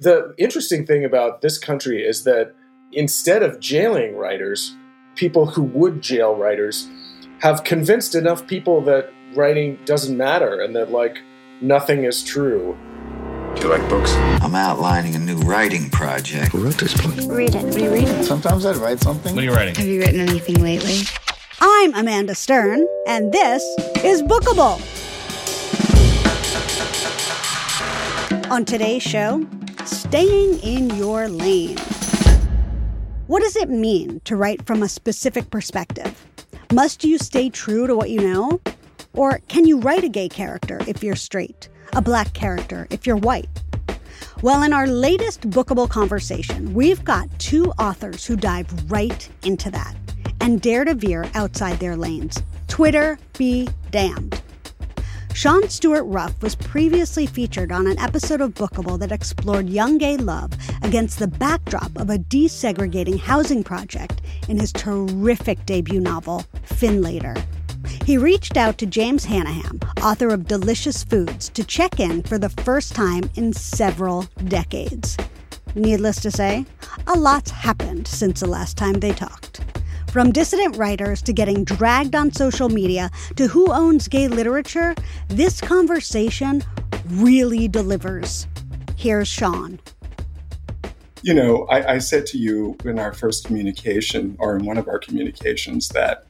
the interesting thing about this country is that instead of jailing writers, people who would jail writers have convinced enough people that writing doesn't matter and that like nothing is true. Do you like books? I'm outlining a new writing project. Who wrote this book? Read it. What are you reading? Sometimes I'd write something. What are you writing? Have you written anything lately? I'm Amanda Stern, and this is Bookable. On today's show, staying in your lane. What does it mean to write from a specific perspective? Must you stay true to what you know? Or can you write a gay character if you're straight, a black character if you're white? Well, in our latest bookable conversation, we've got two authors who dive right into that and dare to veer outside their lanes. Twitter be damned. Shawn Stewart Ruff was previously featured on an episode of Bookable that explored young gay love against the backdrop of a desegregating housing project in his terrific debut novel, Finlater. He reached out to James Hannaham, author of Delicious Foods, to check in for the first time in several decades. Needless to say, a lot's happened since the last time they talked. From dissident writers to getting dragged on social media to who owns gay literature, this conversation really delivers. Here's Shawn. You know, I, I, said to you in our first communication, or in one of our communications, that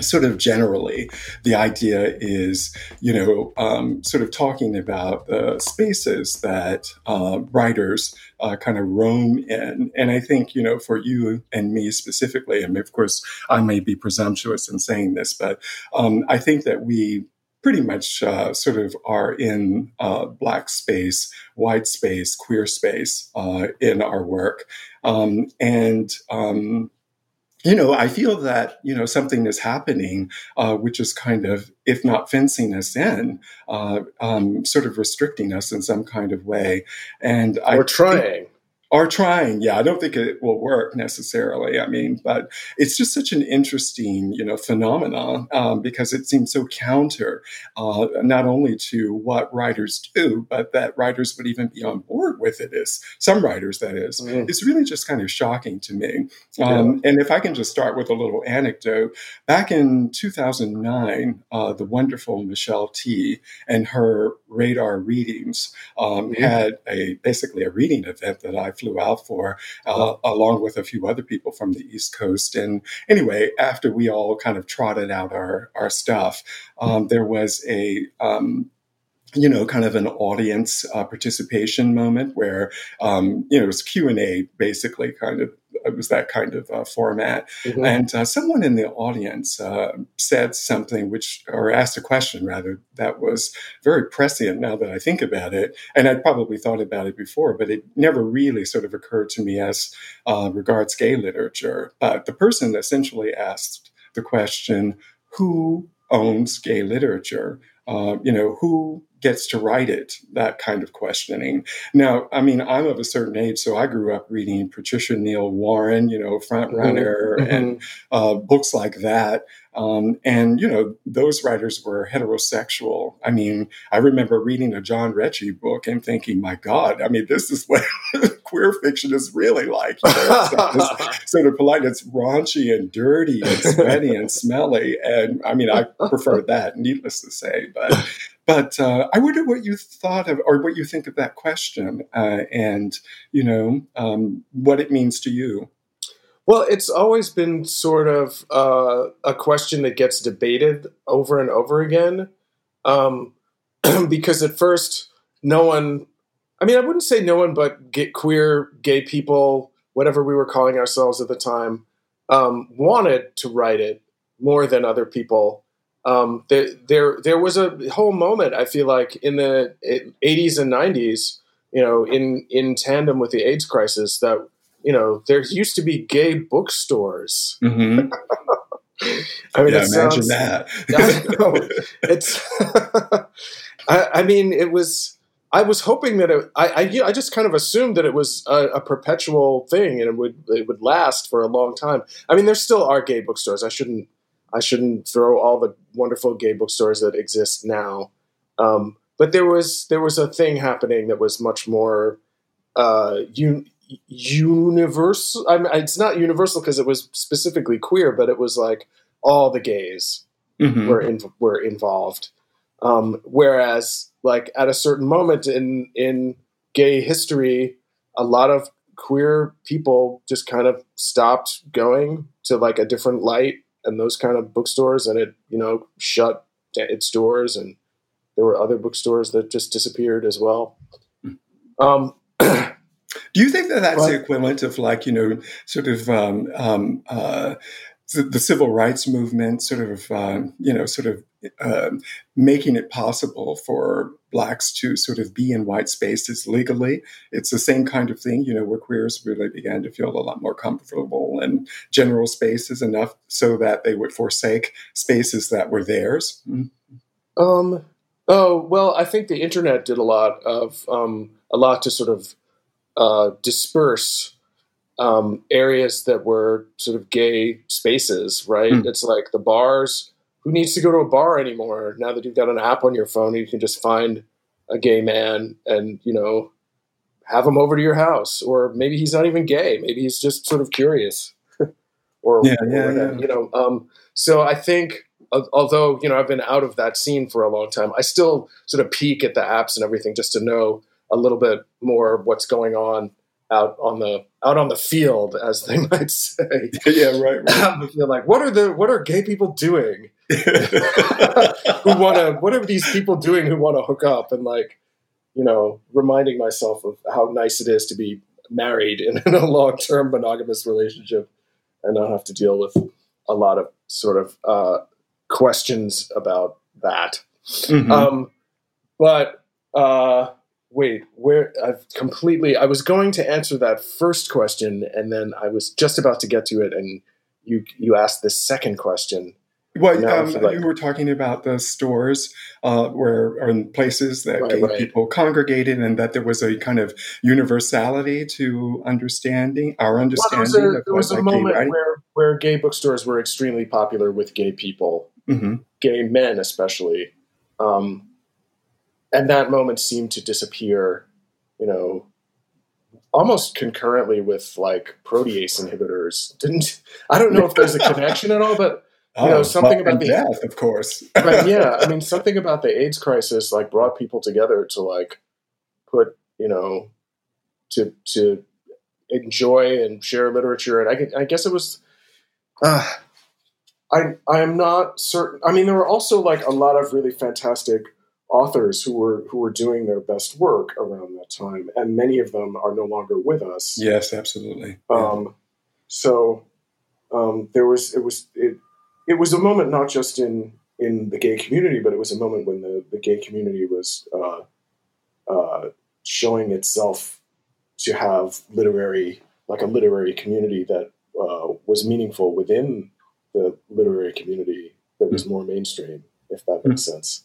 sort of generally, the idea is, you know, um, sort of talking about the spaces that uh, writers uh, kind of roam in. And I think, you know, for you and me specifically, and of course, I may be presumptuous in saying this, but um, I think that we pretty much uh, sort of are in uh, black space, white space, queer space uh, in our work. Um, and um, you know, I feel that, you know, something is happening, uh, which is kind of, if not fencing us in, uh, um, sort of restricting us in some kind of way. And I. We're trying. Are trying. Yeah, I don't think it will work necessarily. I mean, but it's just such an interesting, you know, phenomenon um, because it seems so counter, uh, not only to what writers do, but that writers would even be on board with it. Is some writers that is. Mm. It's really just kind of shocking to me. Um, yeah. And if I can just start with a little anecdote, back in 2009, uh, the wonderful Michelle Tea and her radar readings um, mm. had a basically a reading event that I flew out for, uh, along with a few other people from the East Coast. And anyway, after we all kind of trotted out our, our stuff, um, there was a um, you know, kind of an audience uh, participation moment where, um, you know, it was Q and A basically, kind of. It was that kind of uh, format, mm-hmm. and uh, someone in the audience uh, said something, which or asked a question rather that was very prescient. Now that I think about it, and I'd probably thought about it before, but it never really sort of occurred to me as uh, regards gay literature. But the person essentially asked the question, "Who owns gay literature?" Uh, you know, who gets to write it, that kind of questioning. Now, I mean, I'm of a certain age, so I grew up reading Patricia Nell Warren, you know, Front Runner, mm-hmm. and uh, books like that. Um, and, you know, those writers were heterosexual. I mean, I remember reading a John Rechy book and thinking, my God, I mean, this is what queer fiction is really like. You know? it's sort of polite. It's raunchy and dirty and sweaty and smelly. And I mean, I prefer that, needless to say. But but uh, I wonder what you thought of, or what you think of that question, uh, and you know um, what it means to you. Well, it's always been sort of uh, a question that gets debated over and over again, um, because at first no one, I mean, I wouldn't say no one, but get queer, gay people, whatever we were calling ourselves at the time, um, wanted to write it more than other people um, there, there, there was a whole moment. I feel like in the 80s and 90s, you know, in in tandem with the AIDS crisis, that you know, there used to be gay bookstores. Mm-hmm. I mean, yeah, imagine sounds, that. I it's. I, I, mean, it was. I was hoping that it, I, I, I just kind of assumed that it was a, a, perpetual thing and it would it would last for a long time. I mean, there still are gay bookstores. I shouldn't I shouldn't throw all the wonderful gay bookstores that exist now. Um, but there was there was a thing happening that was much more uh, un- universal. I mean, it's not universal because it was specifically queer, but it was like all the gays Mhm. were in, were involved. Um, whereas, like at a certain moment in in gay history, a lot of queer people just kind of stopped going to like a different light and those kind of bookstores, and it you know shut its doors, and there were other bookstores that just disappeared as well. Um, Do you think that that's Well- the equivalent of like you know sort of um, um, uh, the, the civil rights movement, sort of um, you know sort of um making it possible for blacks to sort of be in white spaces legally? It's the same kind of thing, you know, where queers really began to feel a lot more comfortable in general spaces enough so that they would forsake spaces that were theirs. Mm. Um. Oh well, I think the internet did a lot of um, a lot to sort of uh, disperse um, areas that were sort of gay spaces. Right? Hmm. It's like the bars. Who needs to go to a bar anymore? Now that you've got an app on your phone, you can just find a gay man and you know have him over to your house, or maybe he's not even gay. Maybe he's just sort of curious, or, Yeah, or yeah, whatever, yeah. you know. Um, so I think al- although you know I've been out of that scene for a long time, I still sort of peek at the apps and everything just to know a little bit more of what's going on out on the out on the field, as they might say. yeah, right. right. Feel like what are the what are gay people doing? who want to? What are these people doing who want to hook up and like, you know, reminding myself of how nice it is to be married and in a long term monogamous relationship and not have to deal with a lot of sort of uh, questions about that. Mhm. Um, but uh, wait, where I've completely. I was going to answer that first question, and then I was just about to get to it, and you you asked the second question. Well, um, like- you were talking about the stores uh, where, or in places that Right, gay right. people congregated, and that there was a kind of universality to understanding our Well, there understanding was a, of there was a like, gay moment writing. where where gay bookstores were extremely popular with gay people, Mhm. gay men especially, um, and that moment seemed to disappear. You know, almost concurrently with like protease inhibitors. Didn't I don't know if there's a connection at all, but you know, something about the- death, of course. but yeah, I mean, something about the AIDS crisis like brought people together to like put, you know, to to enjoy and share literature, and I, I guess it was. Uh, I I am not certain. I mean, there were also like a lot of really fantastic authors who were who were doing their best work around that time, and many of them are no longer with us. yes, absolutely. Um, so um, there was it was it it was a moment not just in in the gay community, but it was a moment when the the gay community was uh, uh, showing itself to have literary like a literary community that uh, was meaningful within the literary community that was more mainstream, if that makes sense.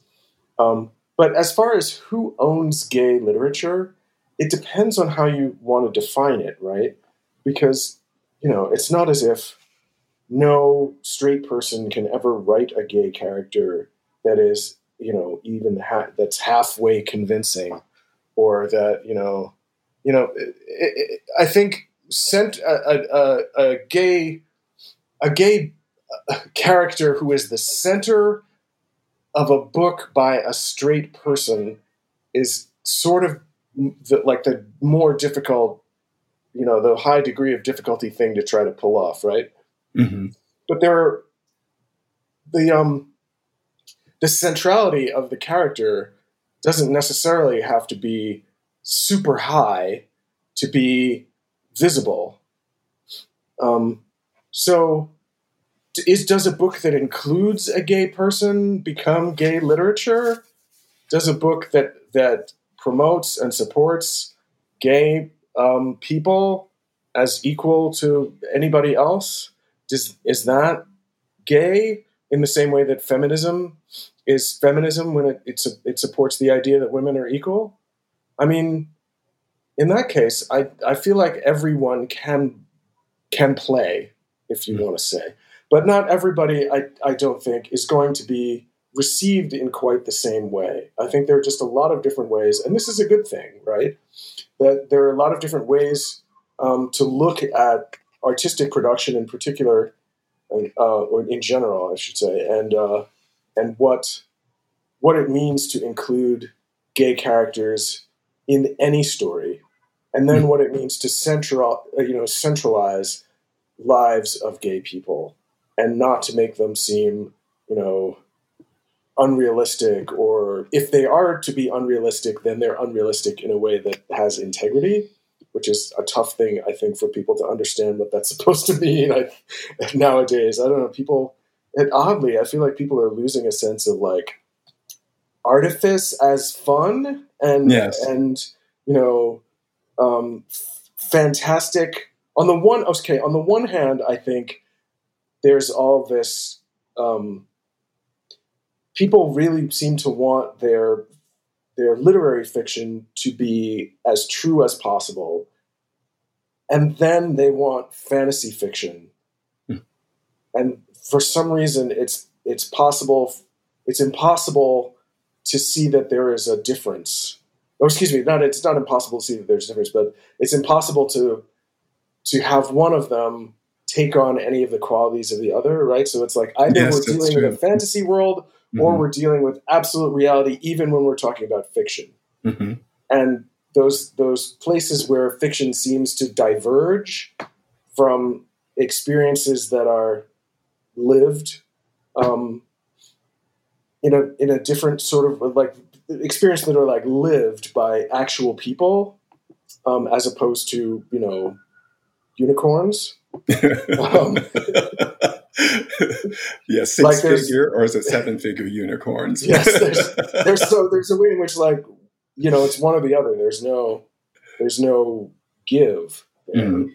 Um, but as far as who owns gay literature, it depends on how you want to define it, right? Because you know, it's not as if no straight person can ever write a gay character that is, you know, even ha- that's halfway convincing, or that you know, you know, it, it, I think sent a, a, a, a gay a gay uh, character who is the center of a book by a straight person is sort of the, like the more difficult you know the high degree of difficulty thing to try to pull off right? Hmm but there are the um the centrality of the character doesn't necessarily have to be super high to be visible. Um so is does a book that includes a gay person become gay literature? Does a book that that promotes and supports gay um, people as equal to anybody else does is that gay in the same way that feminism is feminism when it it, it supports the idea that women are equal? I mean in that case i i feel like everyone can can play if you want to say but not everybody i i don't think is going to be received in quite the same way. I think there are just a lot of different ways and this is a good thing right? That there are a lot of different ways um, to look at artistic production in particular, uh, or in general, I should say, and uh, and what what it means to include gay characters in any story, and then mm-hmm. what it means to central uh, you know centralize lives of gay people and not to make them seem you know unrealistic or if they are to be unrealistic then they're unrealistic in a way that has integrity which is a tough thing i think for people to understand what that's supposed to mean I, nowadays i don't know people and oddly i feel like people are losing a sense of like artifice as fun and yes. and you know um, fantastic on the one okay on the one hand i think there's all this um, people really seem to want their their literary fiction to be as true as possible. And then they want fantasy fiction. Hmm. and for some reason it's it's possible it's impossible to see that there is a difference. Or excuse me not it's not impossible to see that there's a difference but it's impossible to to have one of them take on any of the qualities of the other right so it's like either yes, we're dealing with a fantasy world mm-hmm. or we're dealing with absolute reality, even when we're talking about fiction. Mm-hmm. And those those places where fiction seems to diverge from experiences that are lived um, in a in a different sort of like experience that are like lived by actual people um, as opposed to you know unicorns. Um, yes, six like figure or is it seven figure unicorns? yes, there's, there's so there's a way in which like you know it's one or the other. There's no there's no give. Mm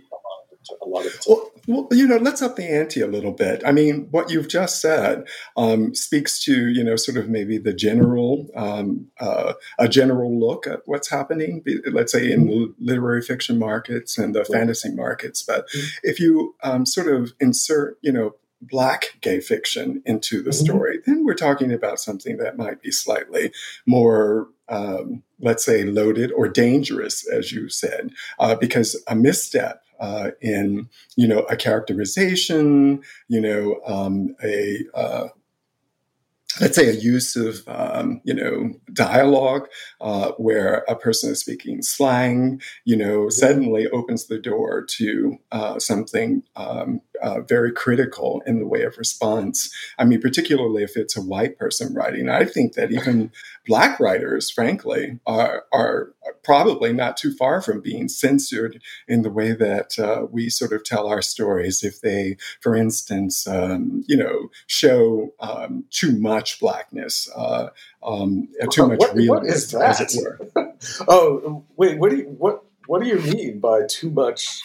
a lot of well, well, you know, let's up the ante a little bit. I mean, what you've just said um, speaks to you know sort of maybe the general um, uh, a general look at what's happening. Let's say in the literary fiction markets and the fantasy markets. But mm-hmm. if you um, sort of insert you know black gay fiction into the mm-hmm. story, then we're talking about something that might be slightly more, um, let's say, loaded or dangerous, as you said, uh, because a misstep uh, in you know a characterization, you know um, a uh, let's say a use of um, you know dialogue uh, where a person is speaking slang you know suddenly opens the door to uh, something um, uh, very critical in the way of response. I mean particularly if it's a white person writing. I think that even black writers frankly are, are probably not too far from being censored in the way that uh, we sort of tell our stories. If they for instance um, you know show um, too much blackness uh, um, too much what, realness what is that? as it were. Oh wait what do you what what do you mean by too much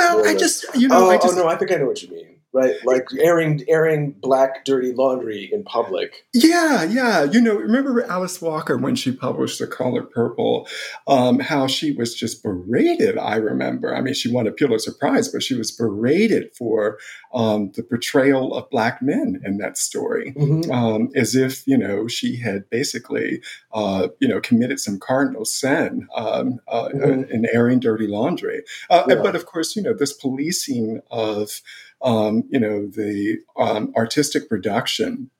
well i just you know oh, I just, oh no i think i know what you mean right? Like airing airing black dirty laundry in public. Yeah, yeah. You know, remember Alice Walker when she published The Color Purple, um, how she was just berated. I remember. I mean, she won a Pulitzer Prize, but she was berated for um, the portrayal of black men in that story, mm-hmm. um, as if you know she had basically uh, you know committed some cardinal sin um, uh, mm-hmm. in airing dirty laundry. Uh, yeah. But of course, you know this policing of um, you know, the um, artistic production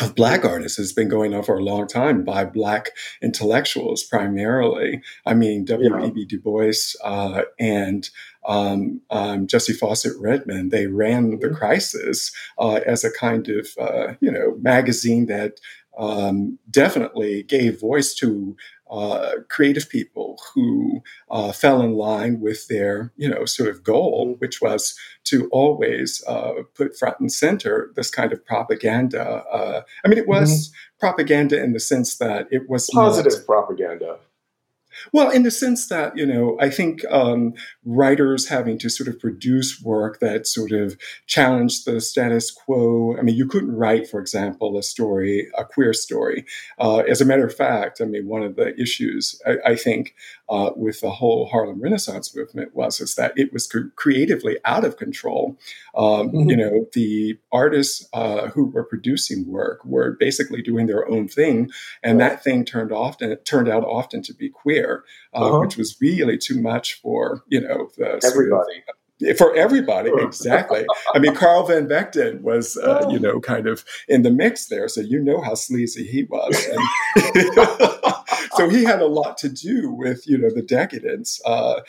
of black artists has been going on for a long time by black intellectuals primarily. I mean, W.E.B. Du Bois uh, and um, um, Jessie Fauset Redmon, they ran The mm-hmm. Crisis uh, as a kind of, uh, you know, magazine that um, definitely gave voice to uh, creative people who uh, fell in line with their, you know, sort of goal, mm-hmm. which was to always uh, put front and center this kind of propaganda. Uh, I mean, it was mm-hmm. propaganda in the sense that it was positive not, propaganda. Well, in the sense that, you know, I think um, writers having to sort of produce work that sort of challenged the status quo. I mean, you couldn't write, for example, a story, a queer story. Uh, as a matter of fact, I mean, one of the issues I, I think uh, with the whole Harlem Renaissance movement was is that it was cr- creatively out of control. Um, mm-hmm. You know, the artists uh, who were producing work were basically doing their own thing, and right. that thing turned often turned out often to be queer, uh, uh-huh. which was really too much for you know the everybody. Of, for everybody exactly. I mean carl van vechten was uh, you know kind of in the mix there so you know how sleazy he was. And, so he had a lot to do with you know the decadence uh,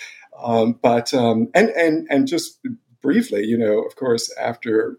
um, but um, and and and just briefly you know of course after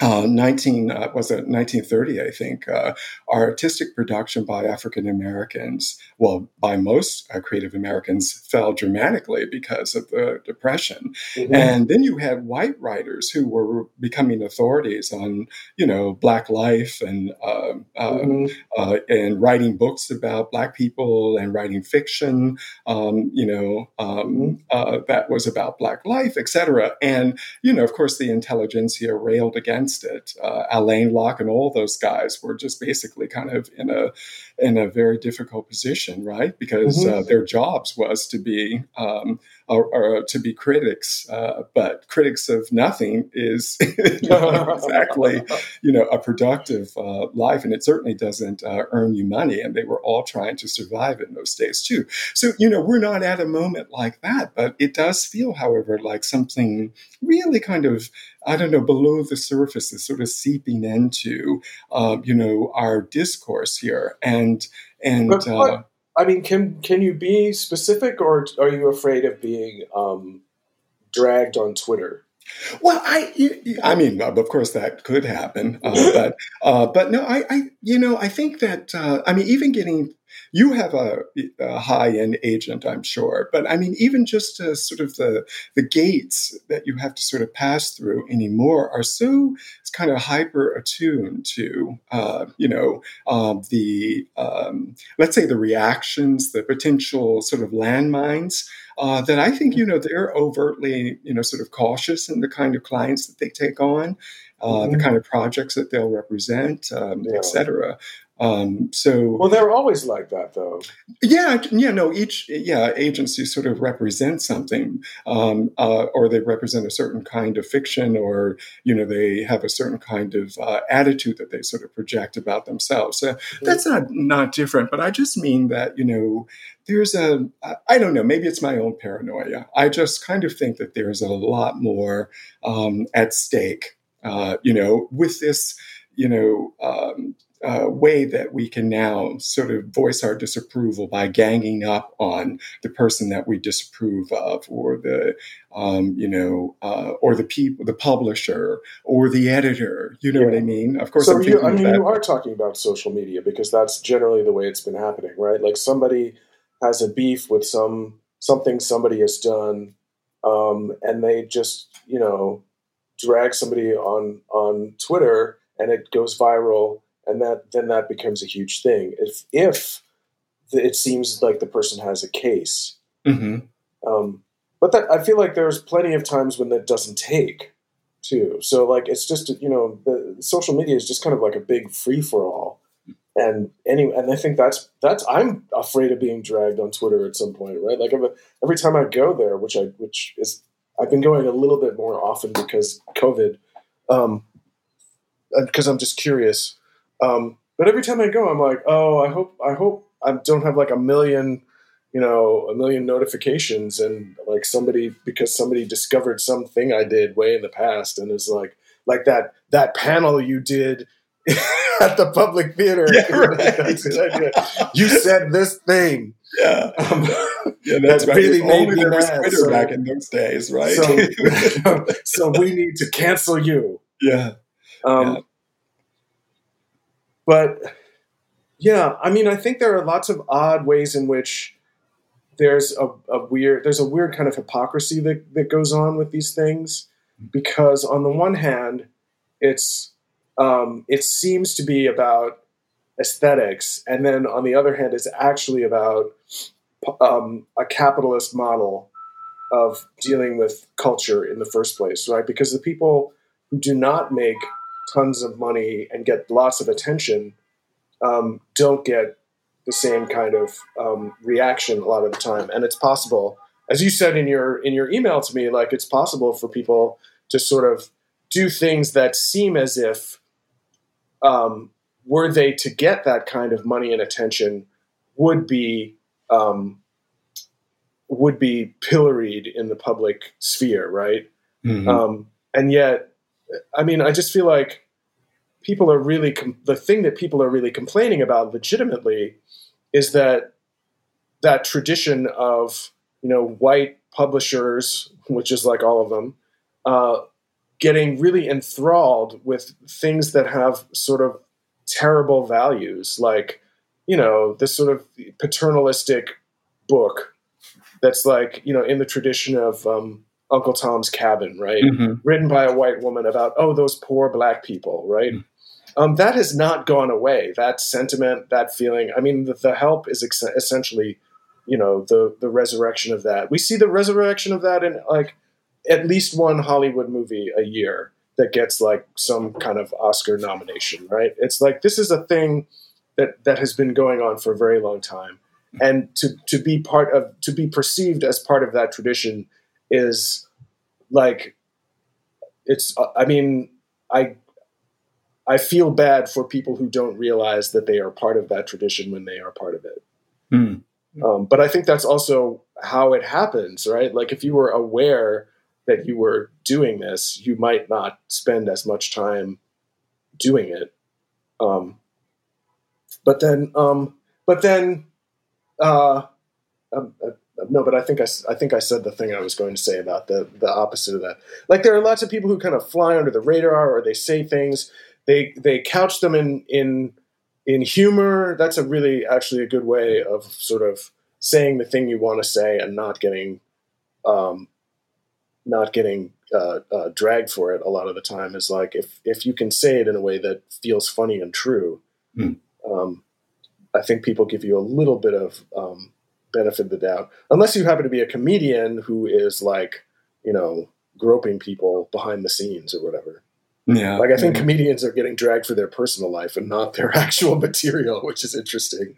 uh, 19 uh, was it 1930 i think uh, artistic production by african americans well by most uh, creative americans fell dramatically because of the depression mm-hmm. and then you had white writers who were becoming authorities on you know black life and um, um, mm-hmm. Uh, and writing books about black people and writing fiction um, you know um, mm-hmm. uh, that was about black life etc and you know of course the intelligentsia railed against against it. Uh, Alain Locke and all those guys were just basically kind of in a in a very difficult position, right? Because mm-hmm. uh, their jobs was to be um, or, or to be critics, uh, but critics of nothing is exactly you know a productive uh, life, and it certainly doesn't uh, earn you money. And they were all trying to survive in those days too. So you know we're not at a moment like that, but it does feel, however, like something really kind of I don't know, below the surface is sort of seeping into, uh, you know, our discourse here. And, and, but, uh, I mean, can, can you be specific or are you afraid of being, um, dragged on Twitter? Well, I, I mean, of course that could happen, uh, but, uh, but no, I, I, you know, I think that, uh, I mean, even getting you have a, a high end agent, I'm sure, but I mean, even just uh, sort of the the gates that you have to sort of pass through anymore are so it's kind of hyper attuned to, uh, you know, um, the um, let's say the reactions, the potential sort of landmines. Uh, that I think you know they're overtly you know sort of cautious in the kind of clients that they take on, uh, mm-hmm. the kind of projects that they'll represent, um, yeah. et cetera. Um, so well, they're always like that, though. Yeah, yeah, no. Each yeah agency sort of represents something, um, uh, or they represent a certain kind of fiction, or you know they have a certain kind of uh, attitude that they sort of project about themselves. So mm-hmm. that's not not different. But I just mean that you know there's a I don't know maybe it's my own paranoia. I just kind of think that there's a lot more um, at stake. Uh, you know, with this you know, um, uh, way that we can now sort of voice our disapproval by ganging up on the person that we disapprove of, or the, um, you know, uh, or the people, the publisher, or the editor. You know yeah. what I mean? Of course, so you, I mean, you are talking about social media because that's generally the way it's been happening, right? Like somebody has a beef with some something somebody has done, um, and they just, you know, drag somebody on on Twitter and it goes viral and that then that becomes a huge thing. If if it seems like the person has a case, mm-hmm. um, but that I feel like there's plenty of times when that doesn't take too. So like it's just you know the social media is just kind of like a big free for all. And anyway, and I think that's that's I'm afraid of being dragged on Twitter at some point, right? Like every time I go there, which I which is I've been going a little bit more often because COVID, um, because I'm just curious um, but every time I go, I'm like, oh, I hope I hope I don't have like a million, you know, a million notifications and like somebody because somebody discovered something I did way in the past and is like like that that panel you did at the public theater. Yeah, right. you said this thing. Yeah, um, yeah, that's that right. Really made me mad. Twitter so, back in those days, right? So, so we need to cancel you. Yeah. Um, yeah. But yeah, I mean, I think there are lots of odd ways in which there's a, a weird there's a weird kind of hypocrisy that, that goes on with these things because on the one hand, it's um, it seems to be about aesthetics, and then on the other hand, it's actually about um, a capitalist model of dealing with culture in the first place, right? Because the people who do not make tons of money and get lots of attention um, don't get the same kind of um, reaction a lot of the time, and it's possible, as you said in your in your email to me, like it's possible for people to sort of do things that seem as if um, were they to get that kind of money and attention would be um, would be pilloried in the public sphere, right? Mm-hmm. Um, and yet, I mean, I just feel like people are really com- the thing that people are really complaining about legitimately is that that tradition of you know white publishers, which is like all of them, uh, getting really enthralled with things that have sort of terrible values, like you know this sort of paternalistic book that's like you know in the tradition of um, Uncle Tom's Cabin, right? Mm-hmm. Written by a white woman about oh those poor black people, right? Mm-hmm. Um, that has not gone away. That sentiment, that feeling. I mean, the, the help is ex- essentially, you know, the the resurrection of that. We see the resurrection of that in like at least one Hollywood movie a year that gets like some kind of Oscar nomination, right? It's like this is a thing that that has been going on for a very long time and to to be part of to be perceived as part of that tradition is like it's i mean i i feel bad for people who don't realize that they are part of that tradition when they are part of it. Mm. um, but i think that's also how it happens right? Like if you were aware that you were doing this you might not spend as much time doing it. Um, but then um, but then uh, um, uh, no, but I think I, I think I said the thing I was going to say about the the opposite of that. Like there are lots of people who kind of fly under the radar, or they say things. They they couch them in in in humor. That's a really actually a good way of sort of saying the thing you want to say and not getting um, not getting uh, uh, dragged for it. A lot of the time is like if if you can say it in a way that feels funny and true. Mm. Um, I think people give you a little bit of um, benefit of the doubt, unless you happen to be a comedian who is like, you know, groping people behind the scenes or whatever. Yeah. Like I think yeah. comedians are getting dragged for their personal life and not their actual material, which is interesting.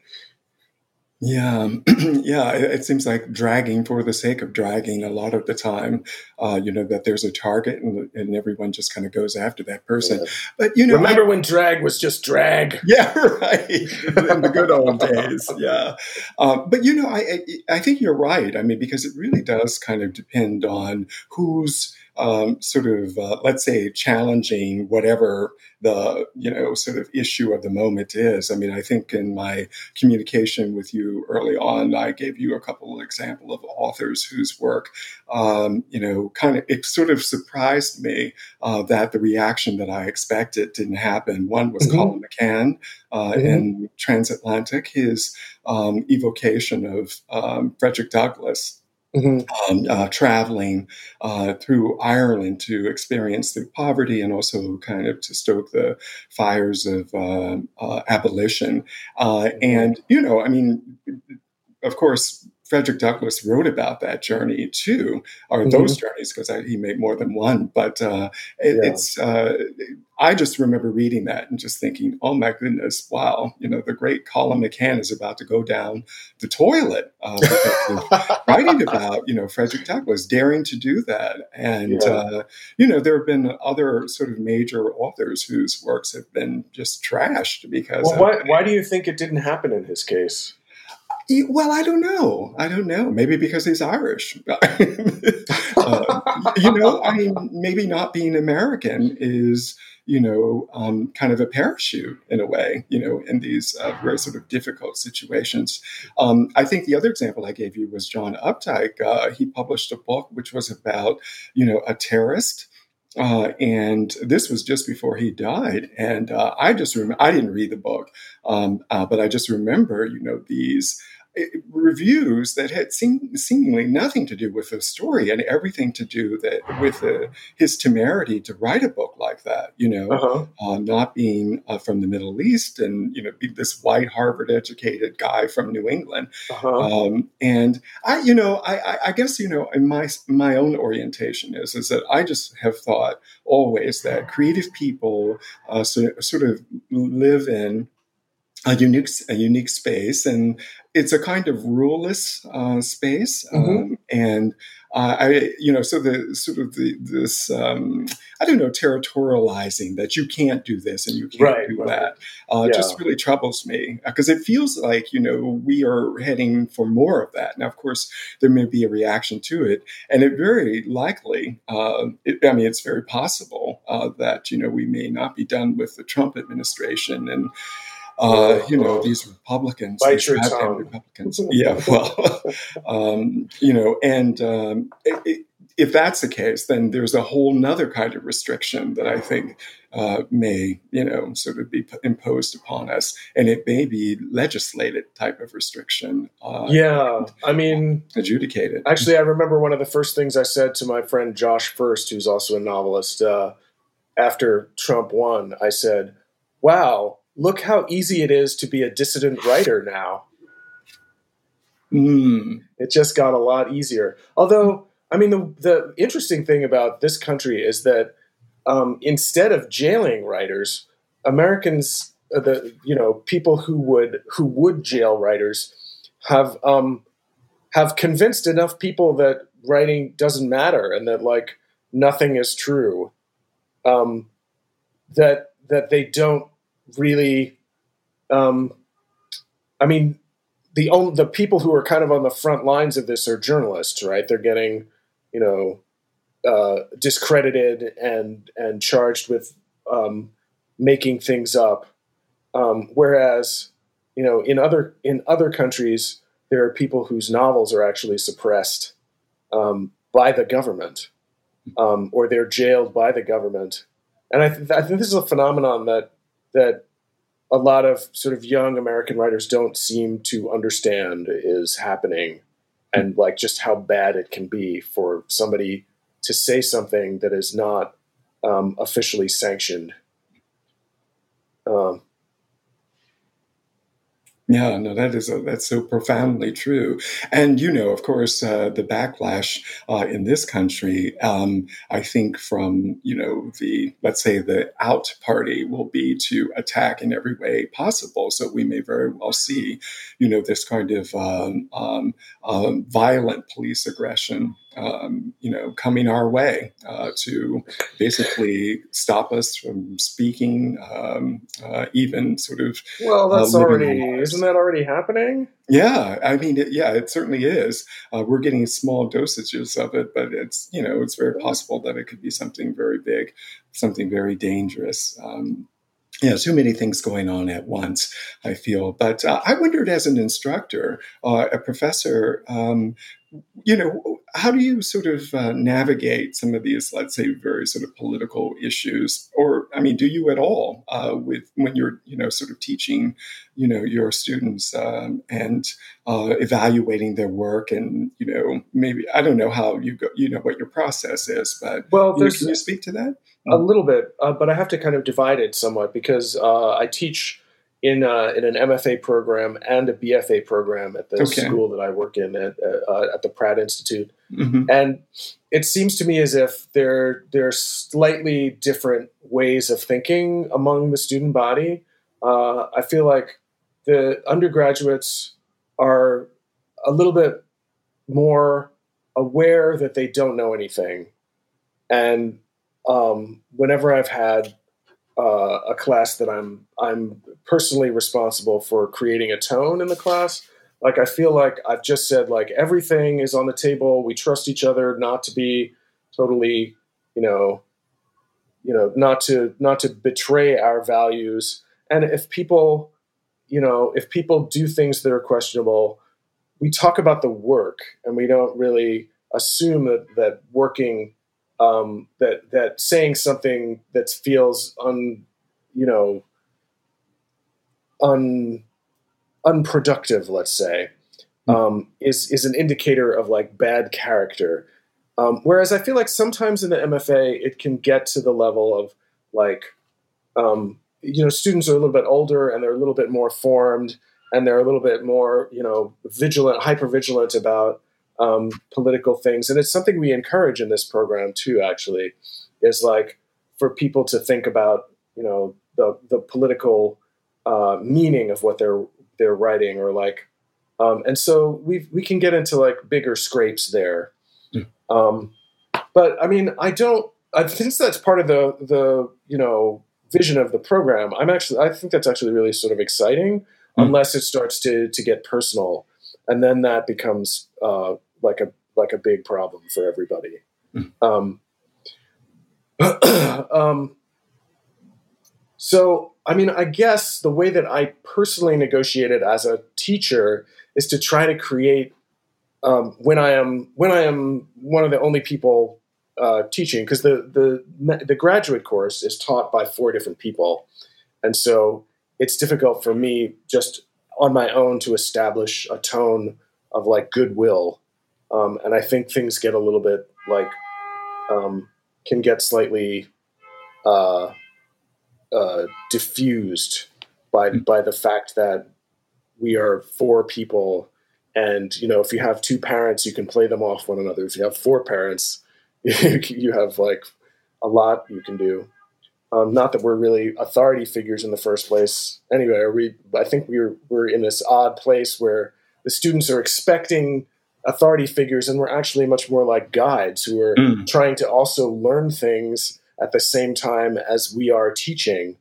Yeah, yeah. It, it, seems like dragging for the sake of dragging a lot of the time. Uh, you know that there's a target, and, and everyone just kind of goes after that person. Yeah. But you know, remember I, when drag was just drag? Yeah, right. In the good old days. Yeah, um, but you know, I I think you're right. I mean, because it really does kind of depend on who's um, sort of, uh, let's say, challenging whatever the you know sort of issue of the moment is. I mean, I think in my communication with you early on, I gave you a couple of example of authors whose work, um, you know, kind of it sort of surprised me uh, that the reaction that I expected didn't happen. One was mm-hmm. Colum McCann uh, mm-hmm. in Transatlantic, his um, evocation of um, Frederick Douglass Mm-hmm. Um, uh, traveling uh, through Ireland to experience the poverty and also kind of to stoke the fires of uh, uh abolition. Uh. And, you know, I mean, of course, Frederick Douglass wrote about that journey too, or mm-hmm. those journeys, because he made more than one. But uh, it, yeah. it's, uh, I just remember reading that and just thinking, oh my goodness, wow, you know, the great Colum McCann is about to go down the toilet uh, writing about, you know, Frederick Douglass daring to do that. And, yeah. Uh, you know, there have been other sort of major authors whose works have been just trashed because. Well, why, why do you think it didn't happen in his case? Well, I don't know. I don't know. Maybe because he's Irish. uh, you know, I mean, maybe not being American is, you know, um, kind of a parachute in a way, you know, in these uh, very sort of difficult situations. Um, I think the other example I gave you was John Updike. Uh, he published a book which was about, you know, a terrorist uh, and this was just before he died. And uh, I just remember, I didn't read the book, um, uh, but I just remember, you know, these reviews that had seem, seemingly nothing to do with the story and everything to do that with uh, his temerity to write a book like that. You know, uh-huh. uh, not being uh, from the Middle East and you know this white Harvard educated guy from New England. Uh-huh. Um, and I, you know, I, I, guess you know, in my my own orientation is is that I just have thought always that creative people uh, so, sort of live in a unique a unique space, and it's a kind of ruleless uh, space, mm-hmm. um, and uh, I, you know, so the sort of the, this, um, I don't know, territorializing that you can't do this and you can't right, do right. that, uh, yeah. just really troubles me because it feels like you know we are heading for more of that. Now, of course, there may be a reaction to it, and it very likely, uh, it, I mean, it's very possible uh, that you know we may not be done with the Trump administration and uh, you know, these Republicans, Bite these Republicans. yeah, well, um, you know, and um, it, it, if that's the case, then there's a whole nother kind of restriction that I think uh, may, you know, sort of be imposed upon us, and it may be legislated type of restriction. Uh, yeah, I mean, adjudicated. Actually, I remember one of the first things I said to my friend Josh Furst, who's also a novelist, uh, after Trump won. I said, "Wow." Look how easy it is to be a dissident writer now. Mm. It just got a lot easier. Although, I mean, the, the interesting thing about this country is that um, instead of jailing writers, Americans, uh, the you know people who would who would jail writers, have um, have convinced enough people that writing doesn't matter and that like nothing is true. Um, that that they don't really, um, I mean, the only, the people who are kind of on the front lines of this are journalists, right? They're getting, you know, uh, discredited and and charged with um, making things up. Um, whereas, you know, in other in other countries, there are people whose novels are actually suppressed um, by the government, um, or they're jailed by the government. And I, th- I think this is a phenomenon that that a lot of sort of young American writers don't seem to understand is happening and like just how bad it can be for somebody to say something that is not um, officially sanctioned. Um, yeah, no, that is a, that's so profoundly true. And you know, of course, uh, the backlash uh, in this country, um, I think, from you know the let's say the out party will be to attack in every way possible. So we may very well see, you know, this kind of um, um, um violent police aggression um, you know, coming our way uh, to basically stop us from speaking, um, uh, even sort of. Well, that's uh, already isn't that already happening? Yeah, I mean, it, yeah, it certainly is. Uh, we're getting small dosages of it, but it's you know, it's very possible that it could be something very big, something very dangerous. Um, yeah, too many things going on at once, I feel. But uh, I wondered as an instructor, uh, a professor, um, you know, how do you sort of uh, navigate some of these, let's say, very sort of political issues, or I mean, do you at all uh, with when you're, you know, sort of teaching, you know, your students um, and uh, evaluating their work, and you know, maybe I don't know how you go, you know, what your process is, but well, you know, can you speak to that? A little bit, uh, but I have to kind of divide it somewhat because uh, I teach in uh, in an MFA program and a BFA program at the okay. school that I work in at, uh, at the Pratt Institute, mm-hmm. and it seems to me as if there there are slightly different ways of thinking among the student body. Uh, I feel like the undergraduates are a little bit more aware that they don't know anything, and um, whenever I've had uh, a class that I'm I'm personally responsible for creating a tone in the class. Like I feel like I've just said like everything is on the table. We trust each other not to be totally, you know, you know, not to not to betray our values. And if people, you know, if people do things that are questionable, we talk about the work and we don't really assume that that working um, that that saying something that feels un you know un unproductive, let's say, hmm. um, is is an indicator of like bad character. Um, whereas I feel like sometimes in the MFA it can get to the level of like um, you know students are a little bit older and they're a little bit more formed and they're a little bit more you know vigilant, hyper vigilant about um, political things, and it's something we encourage in this program too. Actually, is like for people to think about you know the the political uh, meaning of what they're they're writing or like um, and so we we can get into like bigger scrapes there Mm. um, but i mean i don't i think that's part of the the you know vision of the program i'm actually i think that's actually really sort of exciting Mm. unless it starts to to get personal and then that becomes uh, like a like a big problem for everybody Mm. um, um, so, I mean, I guess the way that I personally negotiated as a teacher is to try to create um, when I am when I am one of the only people uh, teaching because the the the graduate course is taught by four different people, and so it's difficult for me just on my own to establish a tone of like goodwill, um, and I think things get a little bit like um, can get slightly uh, uh, diffused by by the fact that we are four people, and you know if you have two parents, you can play them off one another. If you have four parents, you have like a lot you can do. Um, not that we're really authority figures in the first place. Anyway, we I think we're we're in this odd place where the students are expecting authority figures, and we're actually much more like guides who are Mm. trying to also learn things at the same time as we are teaching,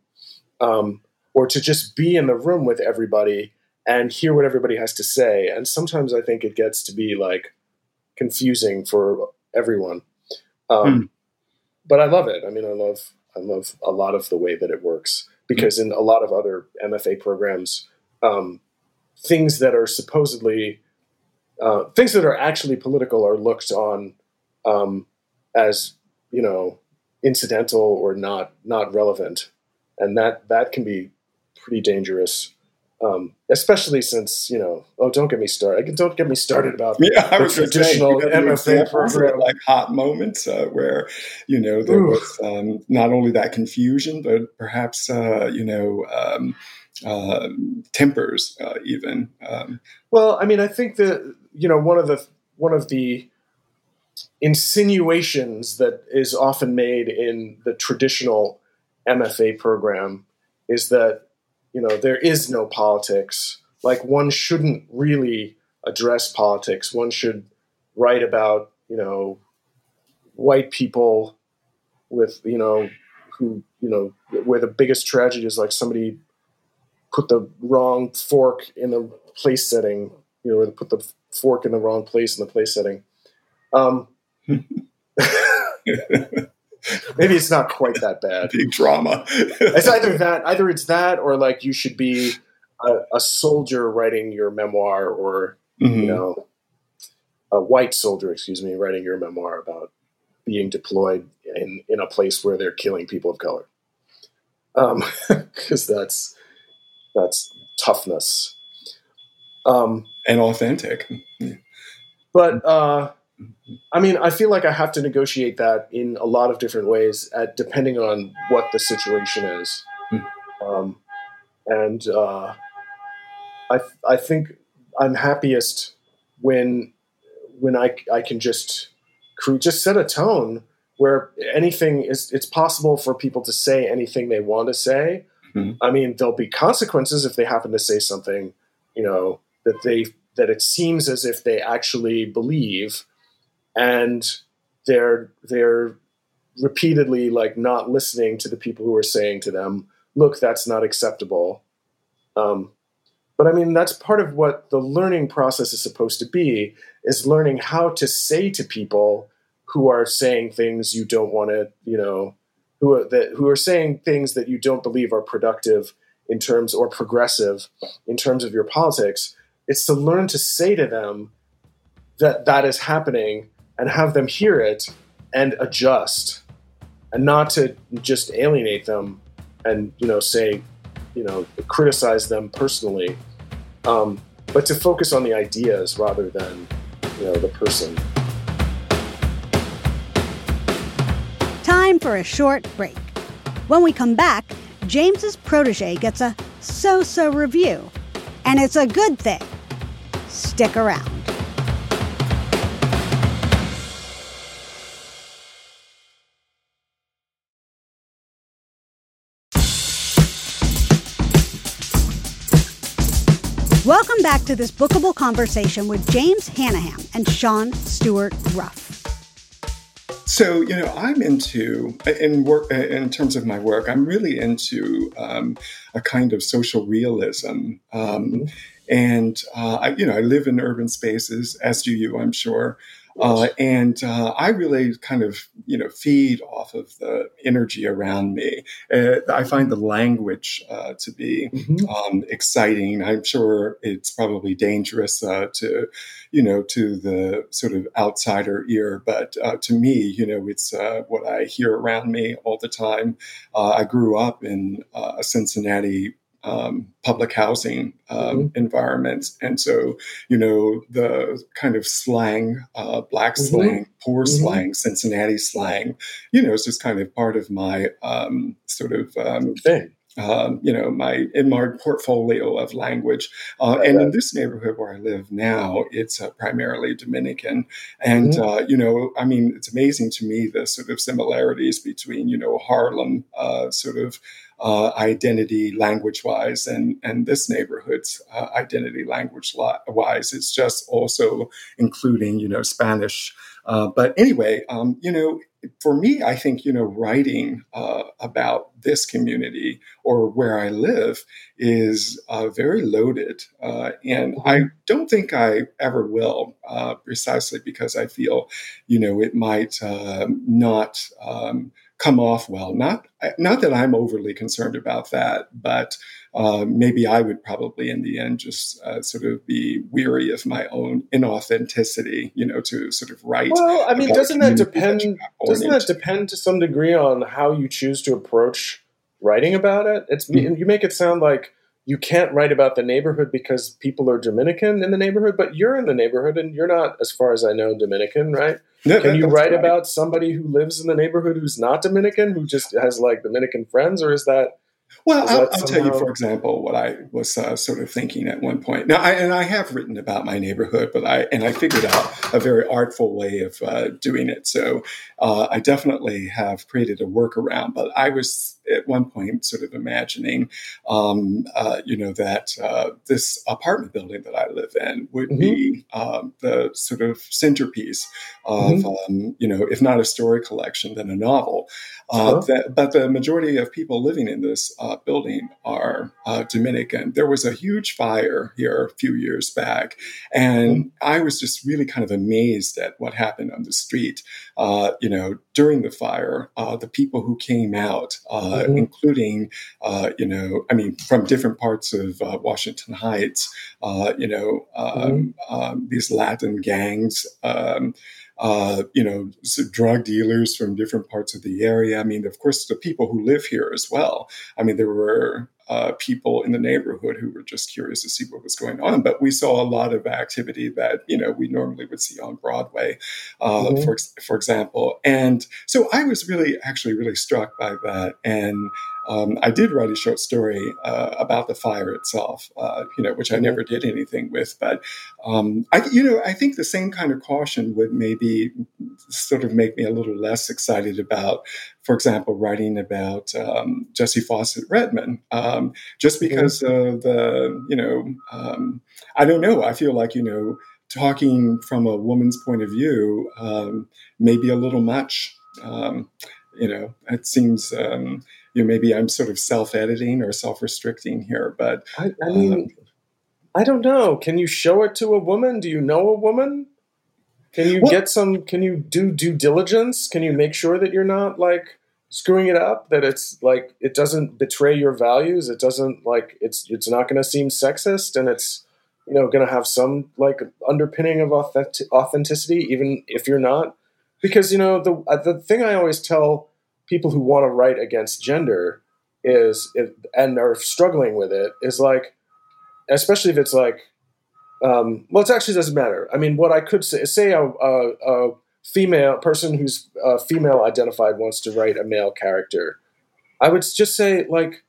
um, or to just be in the room with everybody and hear what everybody has to say. And sometimes I think it gets to be like confusing for everyone. Um, But I love it. I mean, I love I love a lot of the way that it works because in a lot of other MFA programs, um, things that are supposedly uh, things that are actually political are looked on um, as you know incidental or not not relevant, and that that can be pretty dangerous. Um, especially since you know, oh, don't get me started. Don't get me started about Yeah, I the was say, traditional any MFA program. like hot moments uh, where you know there Ooh. was um, not only that confusion, but perhaps uh, you know um, uh, tempers uh, even. Um, Well, I mean, I think that you know one of the one of the insinuations that is often made in the traditional MFA program is that you know there is no politics. Like one shouldn't really address politics. One should write about you know white people with you know who you know where the biggest tragedy is like somebody put the wrong fork in the place setting, you know, or put the fork in the wrong place in the place setting. Um, maybe it's not quite that bad. big drama. It's either that, either it's that, or like you should be a, a soldier writing your memoir, or Mhm. you know, a white soldier, excuse me, writing your memoir about being deployed in in a place where they're killing people of color. Um, because that's that's toughness. Um, and authentic. but uh, I mean, I feel like I have to negotiate that in a lot of different ways, at depending on what the situation is. Um, and uh, I I think I'm happiest when when I I can just just set a tone where anything is it's possible for people to say anything they want to say. Mhm. I mean, there'll be consequences if they happen to say something, you know, that they that it seems as if they actually believe, and they're they're repeatedly like not listening to the people who are saying to them, "Look, that's not acceptable." Um, but I mean, that's part of what the learning process is supposed to be: is learning how to say to people who are saying things you don't want to, you know, who are that who are saying things that you don't believe are productive in terms or progressive in terms of your politics. It's to learn to say to them that that is happening and have them hear it and adjust and not to just alienate them and you know say you know criticize them personally um, but to focus on the ideas rather than you know the person Time for a short break. When we come back, James's protege gets a so so review. And it's a good thing. Stick around. Welcome back to this bookable conversation with James Hannaham and Shawn Stewart Ruff. So you know, I'm into in work in terms of my work. I'm really into um, a kind of social realism, um, mm-hmm. and uh, I, you know, I live in urban spaces, as do you, I'm sure. Uh, and uh, I really kind of, you know, feed off of the energy around me. Uh, I find the language uh, to be mm-hmm. um, exciting. I'm sure it's probably dangerous uh, to, you know, to the sort of outsider ear, but uh, to me, you know, it's what I hear around me all the time. I grew up in a Cincinnati um, public housing um, mm-hmm. environments. And so, you know, the kind of slang, uh, black mm-hmm. slang, poor mm-hmm. slang, Cincinnati slang, you know, it's just kind of part of my um, sort of um, thing. Um, you know, my in my portfolio of language. Uh, and in this neighborhood where I live now, it's uh, primarily Dominican. And, mm-hmm. uh, you know, I mean, it's amazing to me the sort of similarities between, you know, Harlem uh, sort of uh, identity language wise and, and this neighborhood's uh, identity language wise. It's just also including, you know, Spanish. Uh, but anyway, um, you know, for me, I think, you know, writing uh, about this community or where I live is uh, very loaded. Uh, and I mm-hmm. don't think I ever will, precisely because I feel, you know, it might um, not. Um, come off well. Not not that I'm overly concerned about that, but uh, maybe I would probably in the end just uh, sort of be weary of my own inauthenticity, you know, to sort of write. Well, I mean, doesn't that depend? That doesn't that depend to some degree on how you choose to approach writing about it? It's mm-hmm. you make it sound like you can't write about the neighborhood because people are Dominican in the neighborhood, but you're in the neighborhood and you're not, as far as I know, Dominican, right? Yeah, Can you write right. about somebody who lives in the neighborhood who's not Dominican, who just has like Dominican friends, or is that well, I'll, I'll tell you, for example, what I was uh, sort of thinking at one point. Now, I, and I have written about my neighborhood, but I and I figured out a very artful way of uh, doing it. So uh, I definitely have created a workaround. But I was at one point sort of imagining, um, uh, you know, that uh, this apartment building that I live in would mm-hmm. be um, the sort of centerpiece of, mm-hmm. um, you know, if not a story collection, then a novel. Uh, that, but the majority of people living in this uh, building are uh, Dominican. There was a huge fire here a few years back, and mm-hmm. I was just really kind of amazed at what happened on the street. Uh, you know, during the fire, uh, the people who came out, mm-hmm. including, you know, I mean, from different parts of Washington Heights, you know, um, mm-hmm. um, these Latin gangs. Um, uh, you know, drug dealers from different parts of the area. I mean, of course, the people who live here as well. I mean, there were uh, people in the neighborhood who were just curious to see what was going on. But we saw a lot of activity that you know we normally would see on Broadway, uh, mm-hmm. for for example. And so I was really actually really struck by that. And um, I did write a short story uh, about the fire itself, uh, you know, which I never did anything with. But um, I, you know, I think the same kind of caution would maybe sort of make me a little less excited about, for example, writing about um, Jessie Fauset Redmon, um, just because of the, you know, um, I don't know. I feel like you know, talking from a woman's point of view um, may be a little much. you know, it seems you know, maybe I'm sort of self-editing or self-restricting here, but I, I mean, um, I don't know. Can you show it to a woman? Do you know a woman? Can you well, get some? Can you do due diligence? Can you make sure that you're not like screwing it up? That it's like it doesn't betray your values. It doesn't like it's it's not going to seem sexist, and it's you know going to have some like underpinning of authentic, authenticity, even if you're not. Because you know the uh, the thing I always tell people who want to write against gender is and are struggling with it is like especially if it's like um, well it actually doesn't matter i mean what i could say say a, a, a female person who's uh, female identified wants to write a male character i would just say like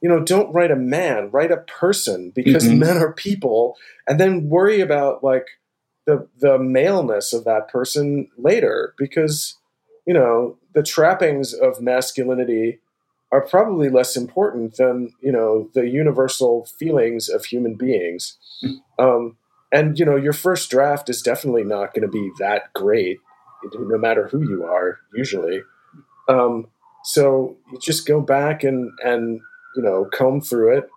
you know don't write a man write a person because mm-hmm. men are people and then worry about like the the maleness of that person later because you know the trappings of masculinity are probably less important than you know the universal feelings of human beings. Um, and you know, your first draft is definitely not going to be that great, no matter who you are. Usually, um, so you just go back and and you know comb through it,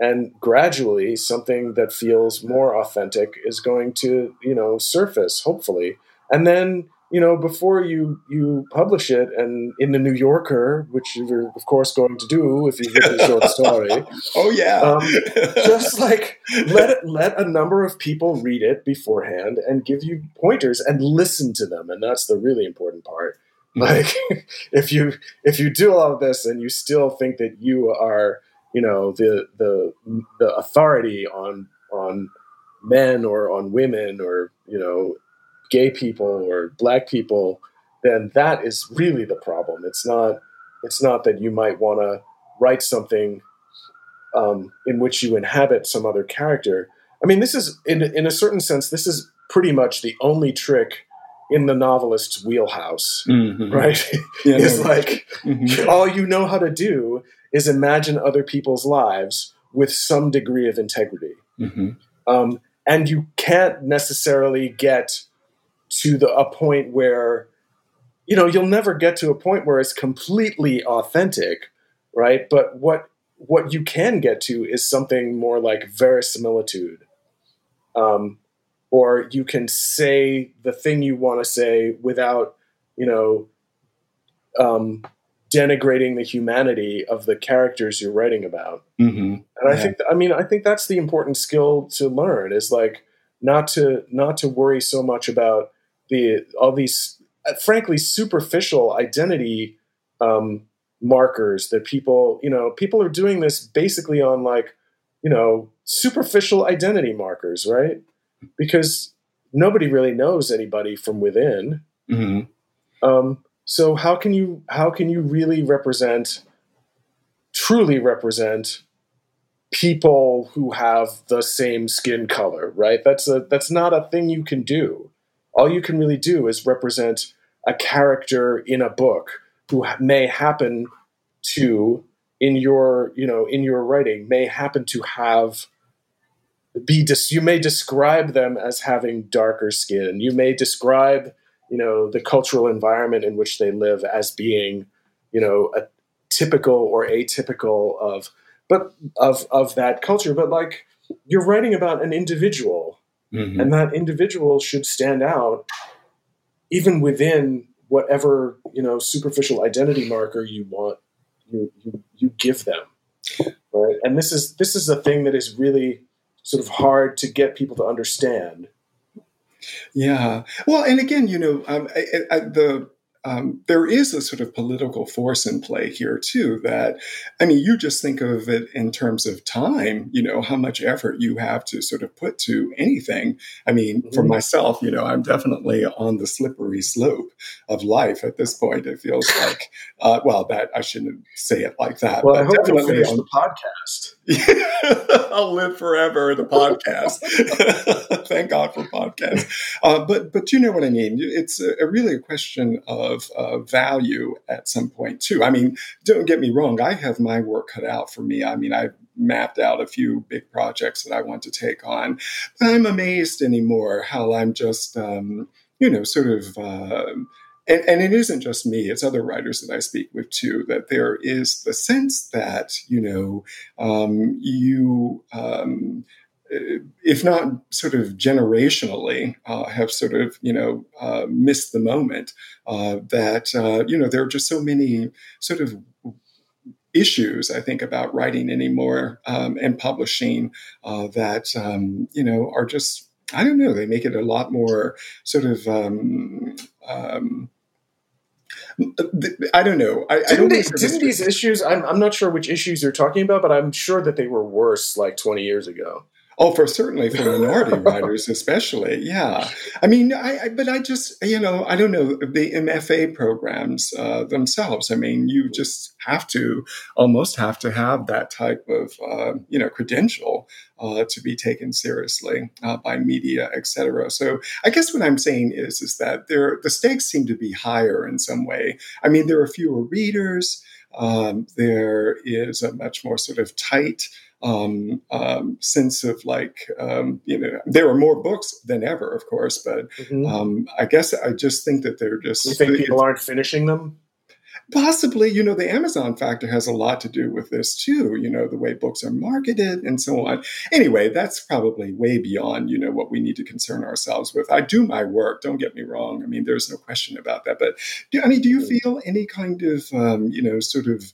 and gradually something that feels more authentic is going to you know surface, hopefully, and then you know, before you you publish it, and in the New Yorker, which you're of course going to do if you've written a short story. oh yeah, um, just like let it, let a number of people read it beforehand and give you pointers and listen to them, and that's the really important part. Mm-hmm. Like if you if you do all of this and you still think that you are you know the the the authority on on men or on women or you know gay people or black people, then that is really the problem. It's not it's not that you might want to write something um, in which you inhabit some other character. I mean, this is in in a certain sense, this is pretty much the only trick in the novelist's wheelhouse, mm-hmm. right? Yeah, no. like mm-hmm. all you know how to do is imagine other people's lives with some degree of integrity. Mm-hmm. Um, and you can't necessarily get to the a point where you know you'll never get to a point where it's completely authentic right but what what you can get to is something more like verisimilitude um, or you can say the thing you want to say without you know um, denigrating the humanity of the characters you're writing about mm-hmm. and yeah. i think i mean i think that's the important skill to learn is like not to not to worry so much about the all these uh, frankly superficial identity um, markers that people you know people are doing this basically on like you know superficial identity markers right? Because nobody really knows anybody from within. Mm-hmm. um, so how can you how can you really represent truly represent people who have the same skin color right? That's a that's not a thing you can do all you can really do is represent a character in a book who may happen to in your you know in your writing may happen to have be dis- you may describe them as having darker skin. You may describe you know the cultural environment in which they live as being you know a typical or atypical of but of of that culture. But like you're writing about an individual Mm-hmm. And that individual should stand out even within whatever, you know, superficial identity marker you want you, you, you give them. Right. And this is this is a thing that is really sort of hard to get people to understand. Yeah. Well, and again, you know, um, I, I, the um, there is a sort of political force in play here too. That I mean, you just think of it in terms of time. You know how much effort you have to sort of put to anything. I mean, mm-hmm. for myself, you know, I'm definitely on the slippery slope of life at this point. It feels like, uh, well, that I shouldn't say it like that. Well, I hope definitely finish on the podcast. I'll live forever. The podcast. Thank God for podcasts. Uh, but but you know what I mean. It's a, a really a question of uh, value at some point too. I mean, don't get me wrong. I have my work cut out for me. I mean, I've mapped out a few big projects that I want to take on. But I'm amazed anymore how I'm just um, you know sort of. Uh, and, and, it isn't just me, it's other writers that I speak with too, that there is the sense that, you know, um, you, um, if not sort of generationally, uh, have sort of, you know, uh, missed the moment uh, that, uh, you know, there are just so many sort of issues, I think, about writing anymore um, and publishing uh, that, um, you know, are just, I don't know, they make it a lot more sort of, um, um I don't know. I, didn't, I don't they, didn't these issues? I'm, I'm not sure which issues you're talking about, but I'm sure that they were worse like 20 years ago. Oh, for certainly for minority writers, especially. Yeah. I mean, I, I, but I just, you know, I don't know the MFA programs uh, themselves. I mean, you just have to almost have to have that type of, uh, you know, credential uh, to be taken seriously uh, by media, et cetera. So I guess what I'm saying is, is that there, the stakes seem to be higher in some way. I mean, there are fewer readers. Um, there is a much more sort of tight um, um, sense of like, um, you know, there are more books than ever, of course, but Mhm. um, I guess I just think that they're just. you think people aren't finishing them? Possibly, you know, the Amazon factor has a lot to do with this too, you know, the way books are marketed and so on. Anyway, that's probably way beyond, you know, what we need to concern ourselves with. I do my work, don't get me wrong. I mean, there's no question about that. But, do, I mean, do you feel any kind of, um, you know, sort of,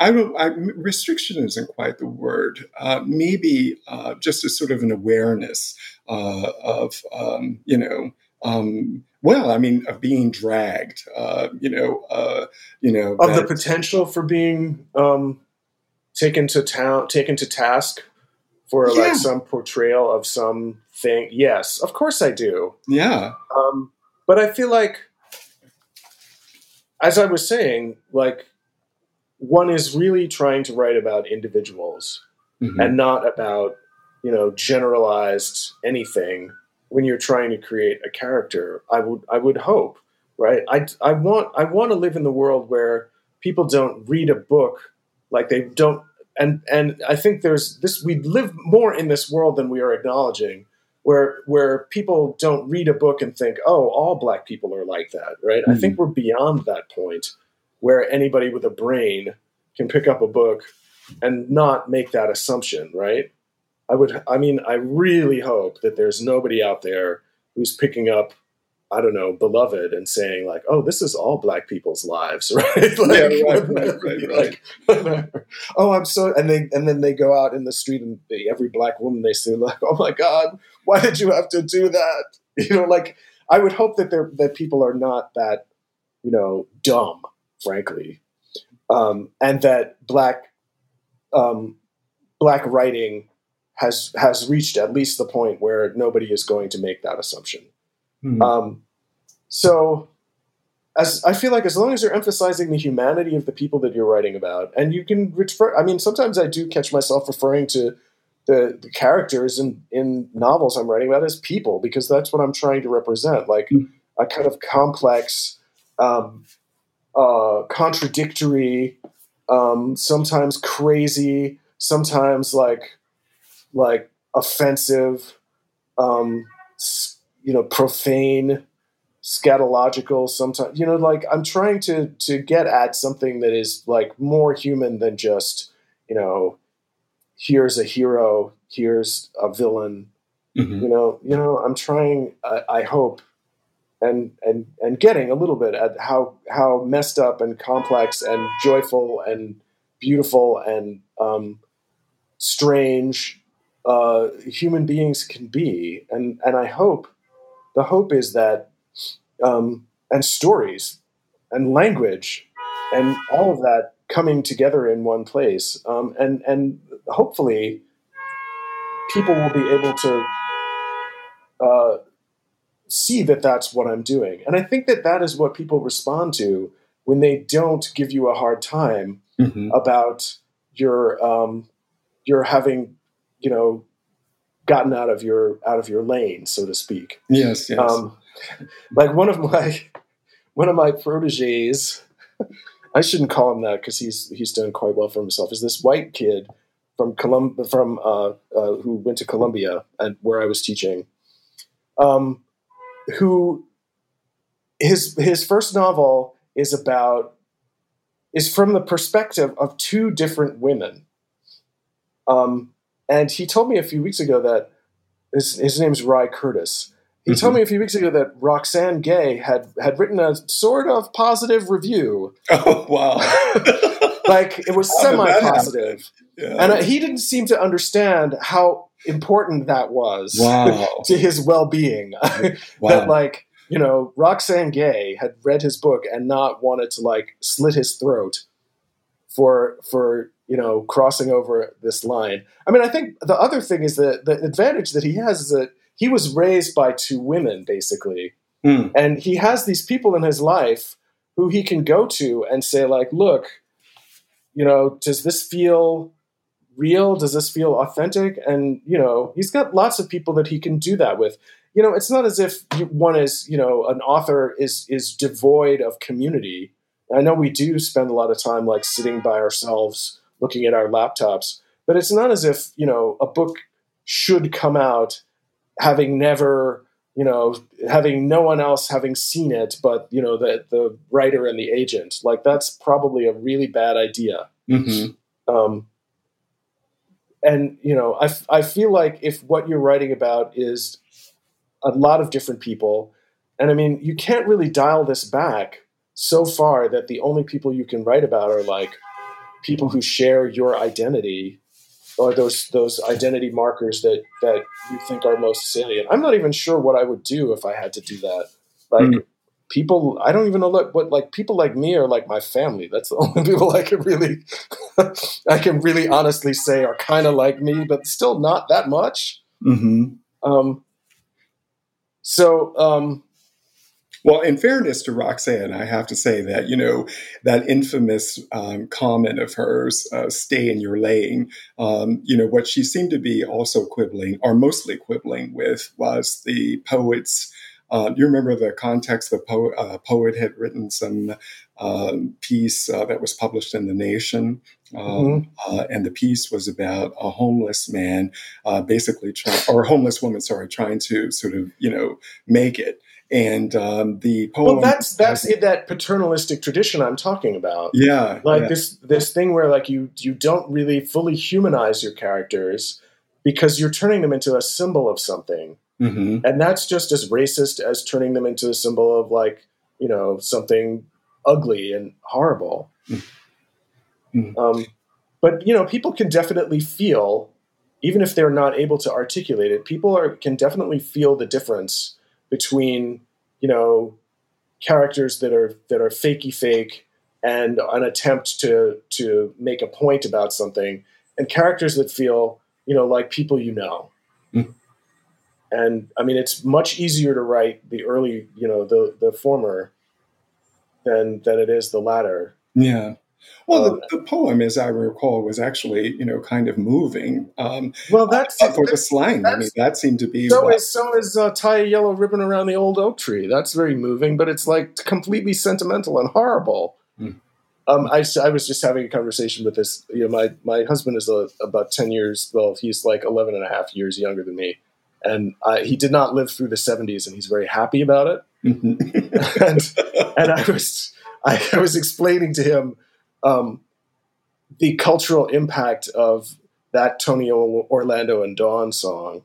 I don't, I, restriction isn't quite the word. Uh, maybe uh, just a sort of an awareness uh, of, um, you know, um, well, I mean, of being dragged, uh, you know, uh, you know, Of the potential for being um, taken to town, taken to task for Yeah. like some portrayal of some thing. Yes, of course I do. yeah, Um, but I feel like, as I was saying, like one is really trying to write about individuals Mhm. and not about you know generalized anything when you're trying to create a character. I would i would hope right? I i want i want to live in the world where people don't read a book like they don't and and i think there's this we live more in this world than we are acknowledging where where people don't read a book and think oh all black people are like that right? I think we're beyond that point where anybody with a brain can pick up a book and not make that assumption, right? I would, I mean, I really hope that there's nobody out there who's picking up, I don't know, Beloved and saying, like, oh, this is all black people's lives, right? like, Yeah, right, right, right, like, oh, I'm so, and they, and then they go out in the street and they, every black woman they see, like, oh my God, why did you have to do that? You know, like, I would hope that that people are not that, you know, dumb, frankly. Um, and that black um, black writing has has reached at least the point where nobody is going to make that assumption. Hmm. Um, so, as I feel like as long as you're emphasizing the humanity of the people that you're writing about, and you can refer, I mean, sometimes I do catch myself referring to the, the characters in in novels I'm writing about as people because that's what I'm trying to represent, like a kind of complex, um, uh, contradictory, um, sometimes crazy, sometimes like like offensive, um, you know, profane, scatological. Sometimes you know, like I'm trying to to get at something that is like more human than just you know, here's a hero, here's a villain. Mhm. You know, you know, I'm trying. I, I hope. And, and and getting a little bit at how how messed up and complex and joyful and beautiful and um, strange uh, human beings can be, and and I hope the hope is that um, and stories and language and all of that coming together in one place, um, and and hopefully people will be able to uh, see that that's what I'm doing, and I think that that is what people respond to when they don't give you a hard time Mhm. about your um, your having you know gotten out of your out of your lane, so to speak. Yes, yes. Um, like one of my one of my proteges, I shouldn't call him that because he's he's done quite well for himself. Is this white kid from Colum- from uh, uh, who went to Columbia and where I was teaching, um, who his his first novel is about is from the perspective of two different women. Um, and he told me a few weeks ago that his, his name's Rye Curtis. He told me a few weeks ago that Roxane Gay had had written a sort of positive review, oh wow. like it was that semi-positive, Yeah. and uh, he didn't seem to understand how important that was wow. to his well-being. Wow. that like you know Roxane Gay had read his book and not wanted to like slit his throat for for you know crossing over this line. I mean, I think the other thing is that the advantage that he has is that he was raised by two women basically, Hmm. and he has these people in his life who he can go to and say like, look, you know, does this feel real? Does this feel authentic? And you know, he's got lots of people that he can do that with. You know, it's not as if one is, you know, an author is is devoid of community. I know we do spend a lot of time like sitting by ourselves looking at our laptops, but it's not as if, you know, a book should come out having never, you know, having no one else having seen it but, you know, the the writer and the agent. Like that's probably a really bad idea. Mm-hmm. Um, and you know, I, I feel like if what you're writing about is a lot of different people, and I mean, you can't really dial this back so far that the only people you can write about are like people who share your identity or those those identity markers that that you think are most salient. I'm not even sure what I would do if I had to do that. Like Mm. people, I don't even know what, what like people like me are like my family. That's the only people I can really I can really honestly say are kind of like me, but still not that much. Mm-hmm. Um, so um, Well, in fairness to Roxane, I have to say that, you know, that infamous um, comment of hers, uh, stay in your lane, um, you know, what she seemed to be also quibbling, or mostly quibbling with, was the poet's. Uh, you remember the context? The po- uh, poet had written some um, piece uh, that was published in The Nation. Um, uh, and the piece was about a homeless man, uh, basically trying, or a homeless woman, sorry, trying to sort of, you know, make it. And um, the poem. well, that's that's that paternalistic tradition I'm talking about. yeah, like yeah. this this thing where like you you don't really fully humanize your characters because you're turning them into a symbol of something Mhm. and that's just as racist as turning them into a symbol of like you know something ugly and horrible Mhm. um, but you know people can definitely feel even if they're not able to articulate it people are can definitely feel the difference between you know characters that are that are fakey fake and an attempt to to make a point about something and characters that feel you know like people you know Mm. and i mean it's much easier to write the early you know the the former than than it is the latter Yeah. Well, Um, the, the poem, as I recall, was actually, you know, kind of moving. Um, well that's uh, for the slang, I mean, that seemed to be. so what- is so is uh, tie a yellow ribbon around the old oak tree. That's very moving, but it's like completely sentimental and horrible. Hmm. Um, I, I was just having a conversation with this. You know, my my husband is a, about ten years. Well, he's like 11 and a half years younger than me, and I, he did not live through the '70s, and he's very happy about it. Mhm. and and I was I, I was explaining to him um, the cultural impact of that Tony Orlando and Dawn song,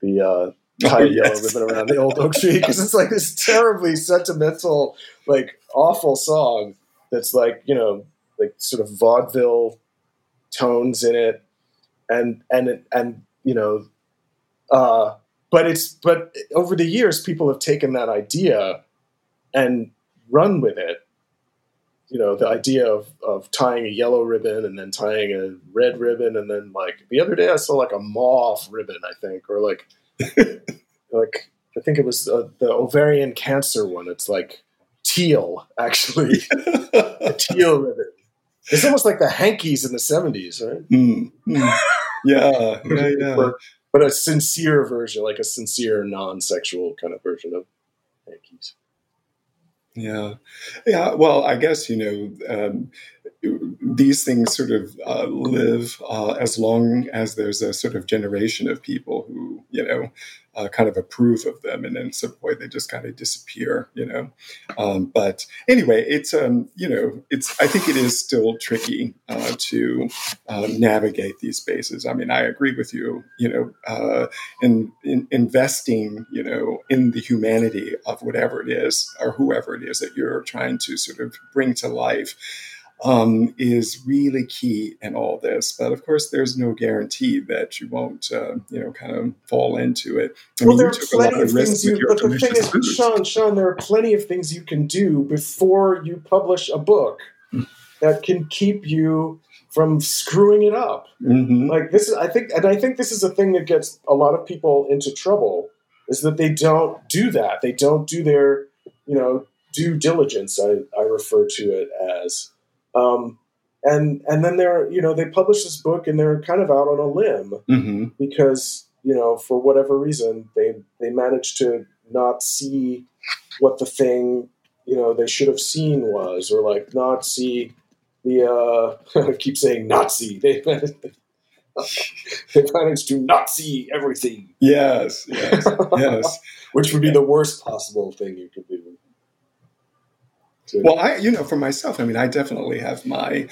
the uh, tie Oh, a yellow yes. ribbon around the old oak tree, because it's like this terribly sentimental, like awful song that's like you know like sort of vaudeville tones in it, and and and you know. Uh, but it's but over the years people have taken that idea and run with it you know the idea of of tying a yellow ribbon and then tying a red ribbon and then like the other day i saw like a mauve ribbon i think or like like i think it was uh, the ovarian cancer one. It's like teal actually. A teal ribbon. It's almost like the hankies in the 70s right? Mm, mm. Yeah, yeah, yeah. but, but a sincere version like a sincere non-sexual kind of version of hankies Yeah, yeah. Well, I guess you know um, these things sort of uh, live uh, as long as there's a sort of generation of people who you know uh, kind of approve of them, and then some point they just kind of disappear. You know, um, but anyway, it's um, you know, it's I think it is still tricky uh, to uh, navigate these spaces. I mean, I agree with you. You know, uh, in, in investing, you know, in the humanity of whatever it is or whoever it is that you're trying to sort of bring to life um, is really key in all this. But of course, there's no guarantee that you won't, uh, you know, kind of fall into it. I well, mean, there are took a lot plenty of things you. But the thing is, food. Shawn, Shawn, there are plenty of things you can do before you publish a book Hmm. that can keep you from screwing it up. Mhm. Like this is, I think, and I think this is a thing that gets a lot of people into trouble is that they don't do that. They don't do their, you know, due diligence. I, I refer to it as, um, and and then they're, you know, they publish this book and they're kind of out on a limb Mhm. because you know for whatever reason they they managed to not see what the thing you know they should have seen was, or like not see the uh, I keep saying Nazi. They they managed to not see everything. Yes, yes, yes. Which would be the worst possible thing you could do. Well, I, you know, for myself, I mean, I definitely have my,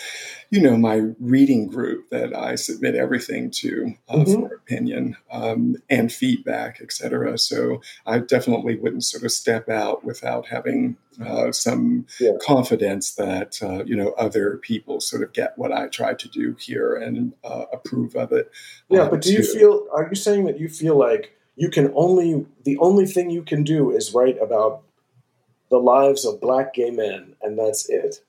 you know, my reading group that I submit everything to uh, mm-hmm. for opinion um, and feedback, et cetera. So I definitely wouldn't sort of step out without having uh, some yeah. confidence that uh, you know other people sort of get what I try to do here and uh, approve of it. Yeah, um, but do too. you feel? Are you saying that you feel like you can only the only thing you can do is write about the lives of black gay men, and that's it?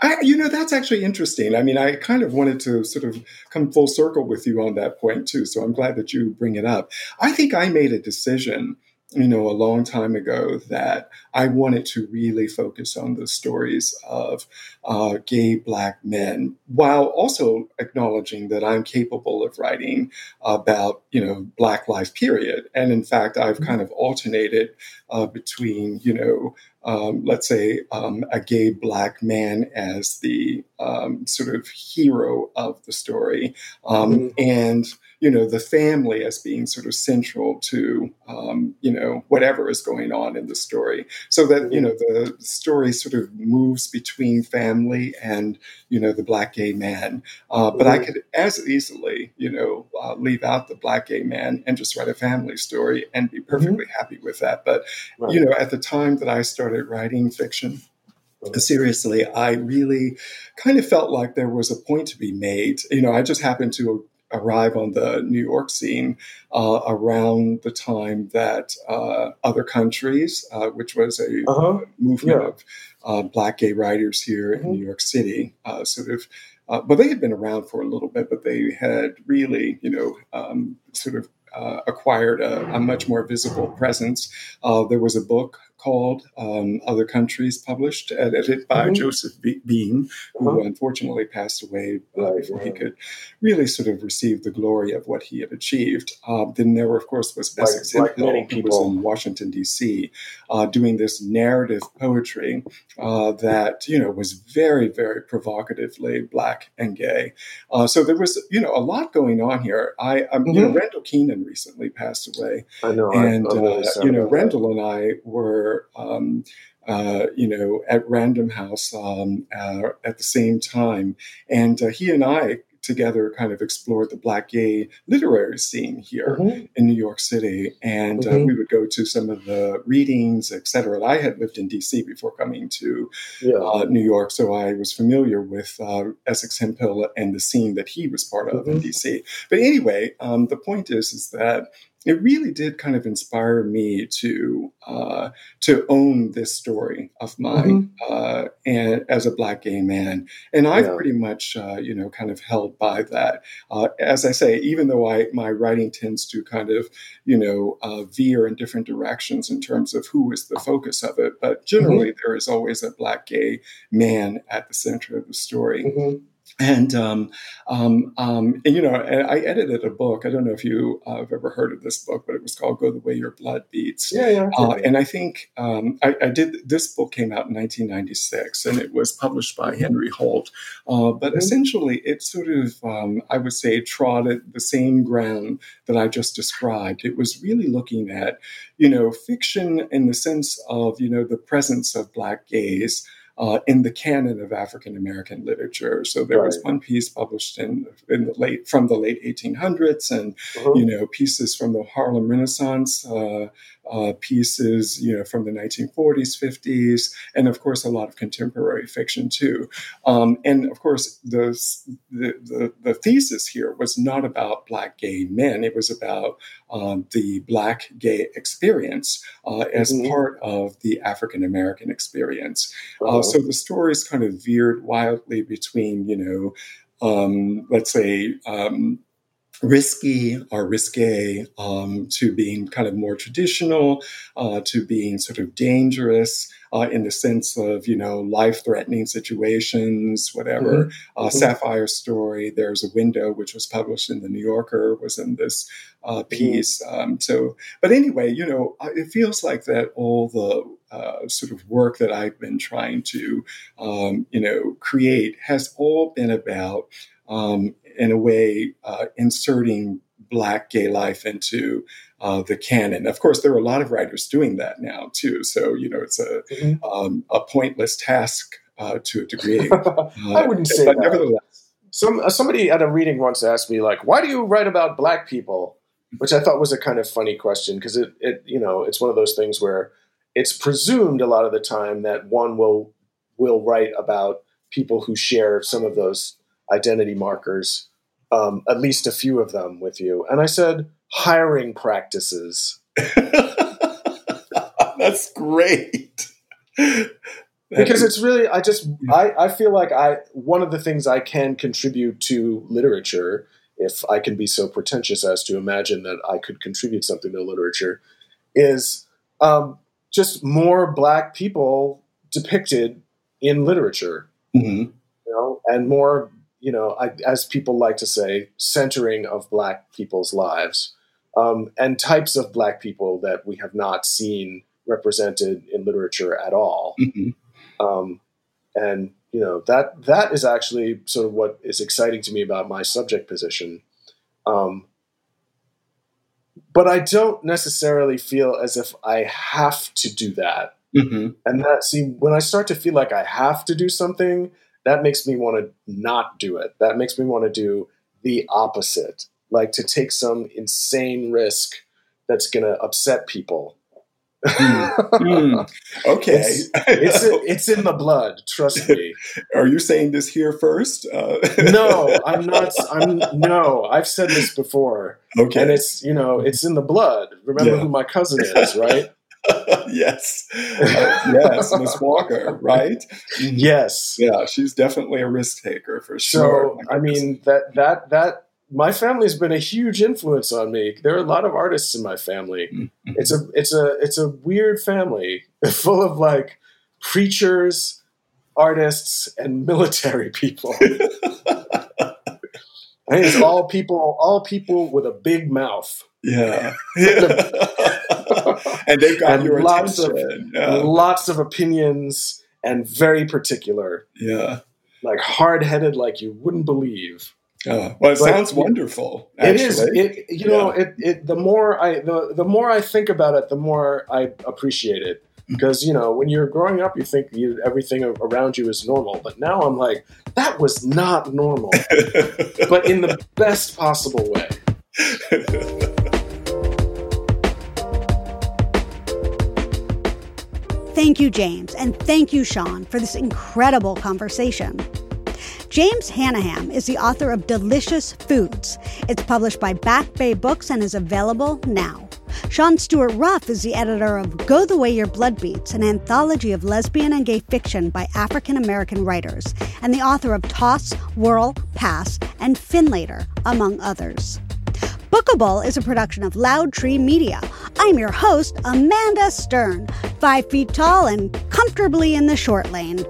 I, you know, that's actually interesting. I mean, I kind of wanted to sort of come full circle with you on that point too. So I'm glad that you bring it up. I think I made a decision you know, a long time ago that I wanted to really focus on the stories of uh, gay black men while also acknowledging that I'm capable of writing about, you know, black life period. And in fact, I've kind of alternated uh, between, you know, um, let's say um, a gay black man as the um, sort of hero of the story um, mm-hmm. and you know the family as being sort of central to um, you know whatever is going on in the story so that you know the story sort of moves between family and you know the black gay man uh, but i mm-hmm. could as easily you know uh, leave out the black gay man and just write a family story and be perfectly mm-hmm. happy with that but right. you know at the time that i started writing fiction seriously, I really kind of felt like there was a point to be made. You know, I just happened to arrive on the New York scene uh, around the time that uh, other countries, uh, which was a uh-huh. movement yeah. of uh, Black gay writers here mm-hmm. in New York City, uh, sort of. Uh, but they had been around for a little bit, but they had really, you know, um, sort of acquired a, a, much more visible presence. there was a book called um, Other Countries, published, edited by mm-hmm. Joseph Beam, who uh-huh. unfortunately passed away uh, before he could really sort of receive the glory of what he had achieved. Uh, then there, of course, was Essex like, like who was in Washington, D.C., uh, doing this narrative poetry uh, that, you know, was very, very provocatively black and gay. Uh, so there was, you know, a lot going on here. I, um, mm-hmm. you know, mm-hmm. Randall Kenan recently passed away. I know. And, really uh, you know, Rendell and I were um, uh, you know, at Random House um, uh, at the same time. And uh, he and I together kind of explored the black gay literary scene here mm-hmm. in New York City. And uh, mm-hmm. we would go to some of the readings, et cetera. I had lived in DC before coming to yeah. uh, New York, so I was familiar with uh, Essex Hemphill and the scene that he was part of mm-hmm. in DC. But anyway, um, the point is, is that it really did kind of inspire me to uh, to own this story of mine mm-hmm. uh, and as a black gay man, and I've yeah. pretty much uh, you know kind of held by that. Uh, as I say, even though I my writing tends to kind of you know uh, veer in different directions in terms of who is the focus of it, but generally mm-hmm. there is always a black gay man at the center of the story. Mm-hmm and um, um, um, and you know, I edited a book. I don't know if you uh, have ever heard of this book, but it was called "Go the Way Your Blood Beats." Yeah, yeah. Uh, and I think um, I, I, did. This book came out in 1996, and it was published by mm-hmm. Henry Holt. Uh, but mm-hmm. essentially, it sort of, um, I would say, trod the same ground that I just described. It was really looking at, you know, fiction in the sense of, you know, the presence of black gays uh, in the canon of African American literature. So there right. was one piece published in in the late from the late 1800s, and uh-huh. you know pieces from the Harlem Renaissance, uh, uh, pieces you know from the 1940s, 50s, and of course a lot of contemporary fiction too. Um, and of course the, the, the the thesis here was not about black gay men; it was about um, the black gay experience uh, as mm-hmm. part of the African American experience. Uh, uh-huh. so the stories kind of veered wildly between, you know, um, let's say, um, risky or risque um, to being kind of more traditional uh, to being sort of dangerous uh, in the sense of you know life threatening situations whatever mm-hmm. Uh, mm-hmm. sapphire story there's a window which was published in the new yorker was in this uh, mm-hmm. piece um, so but anyway you know it feels like that all the uh, sort of work that I've been trying to, um, you know, create has all been about, um, in a way, uh, inserting Black gay life into uh, the canon. Of course, there are a lot of writers doing that now too. So you know, it's a mm-hmm. um, a pointless task uh, to a degree. I wouldn't say but that. Nevertheless, some somebody at a reading once asked me like, "Why do you write about Black people?" which I thought was a kind of funny question because it, it, you know, it's one of those things where it's presumed a lot of the time that one will will write about people who share some of those identity markers, um, at least a few of them with you. And I said, hiring practices. That's great. because it's really i just I, I feel like i one of the things i can contribute to literature if I can be so pretentious as to imagine that I could contribute something to literature, is um, just more black people depicted in literature. Mm-hmm. You know, and more, you know, I, as people like to say, centering of black people's lives, um, and types of black people that we have not seen represented in literature at all. Mm-hmm. Um, and you know that that is actually sort of what is exciting to me about my subject position. Um, but I don't necessarily feel as if I have to do that. Mm-hmm. And that see when I start to feel like I have to do something, that makes me want to not do it. That makes me want to do the opposite, like to take some insane risk that's going to upset people mm. Mm. Okay, it's it's, it's, in the blood. Trust me. Are you saying this here first? Uh- no, I'm not. I'm no. I've said this before. Okay, and it's you know it's in the blood. Remember yeah. who my cousin is, right? yes, uh, yes, Miss Walker, right? Yes, yeah, she's definitely a risk taker for sure. So I mean that that that my family's been a huge influence on me. There are a lot of artists in my family. Mm-hmm. It's a it's a it's a weird family full of like preachers, artists, and military people. I think it's all people all people with a big mouth. Yeah. And they've got and your lots attention. Of, yeah. Lots of opinions and very particular. Yeah. Like hard headed like you wouldn't believe. Uh, well, it but sounds wonderful. Actually. It is. It you know it, it the more I the the more I think about it, the more I appreciate it because you know when you're growing up, you think you, everything around you is normal, but now I'm like that was not normal, but in the best possible way. Thank you, James, and thank you, Shawn, for this incredible conversation. James Hannaham is the author of Delicious Foods. It's published by Back Bay Books and is available now. Shawn Stewart Ruff is the editor of Go the Way Your Blood Beats, an anthology of lesbian and gay fiction by African American writers, and the author of Toss, Whirl, Pass, and Finlater, among others. Bookable is a production of Loud Tree Media. I'm your host, Amanda Stern, five feet tall and comfortably in the short lane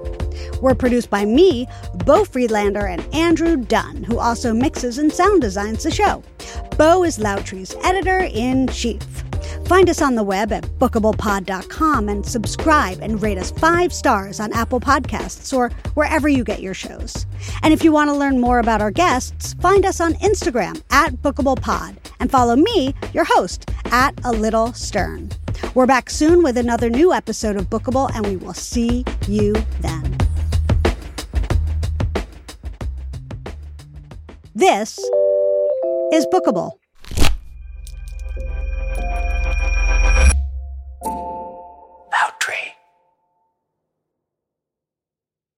were produced by me, Beau Friedlander, and Andrew Dunn, who also mixes and sound designs the show. Bo is Loudtree's editor in chief. Find us on the web at bookablepod.com and subscribe and rate us five stars on Apple Podcasts or wherever you get your shows. And if you want to learn more about our guests, find us on Instagram at bookablepod and follow me, your host, at a little stern. We're back soon with another new episode of Bookable, and we will see you then. This is Bookable.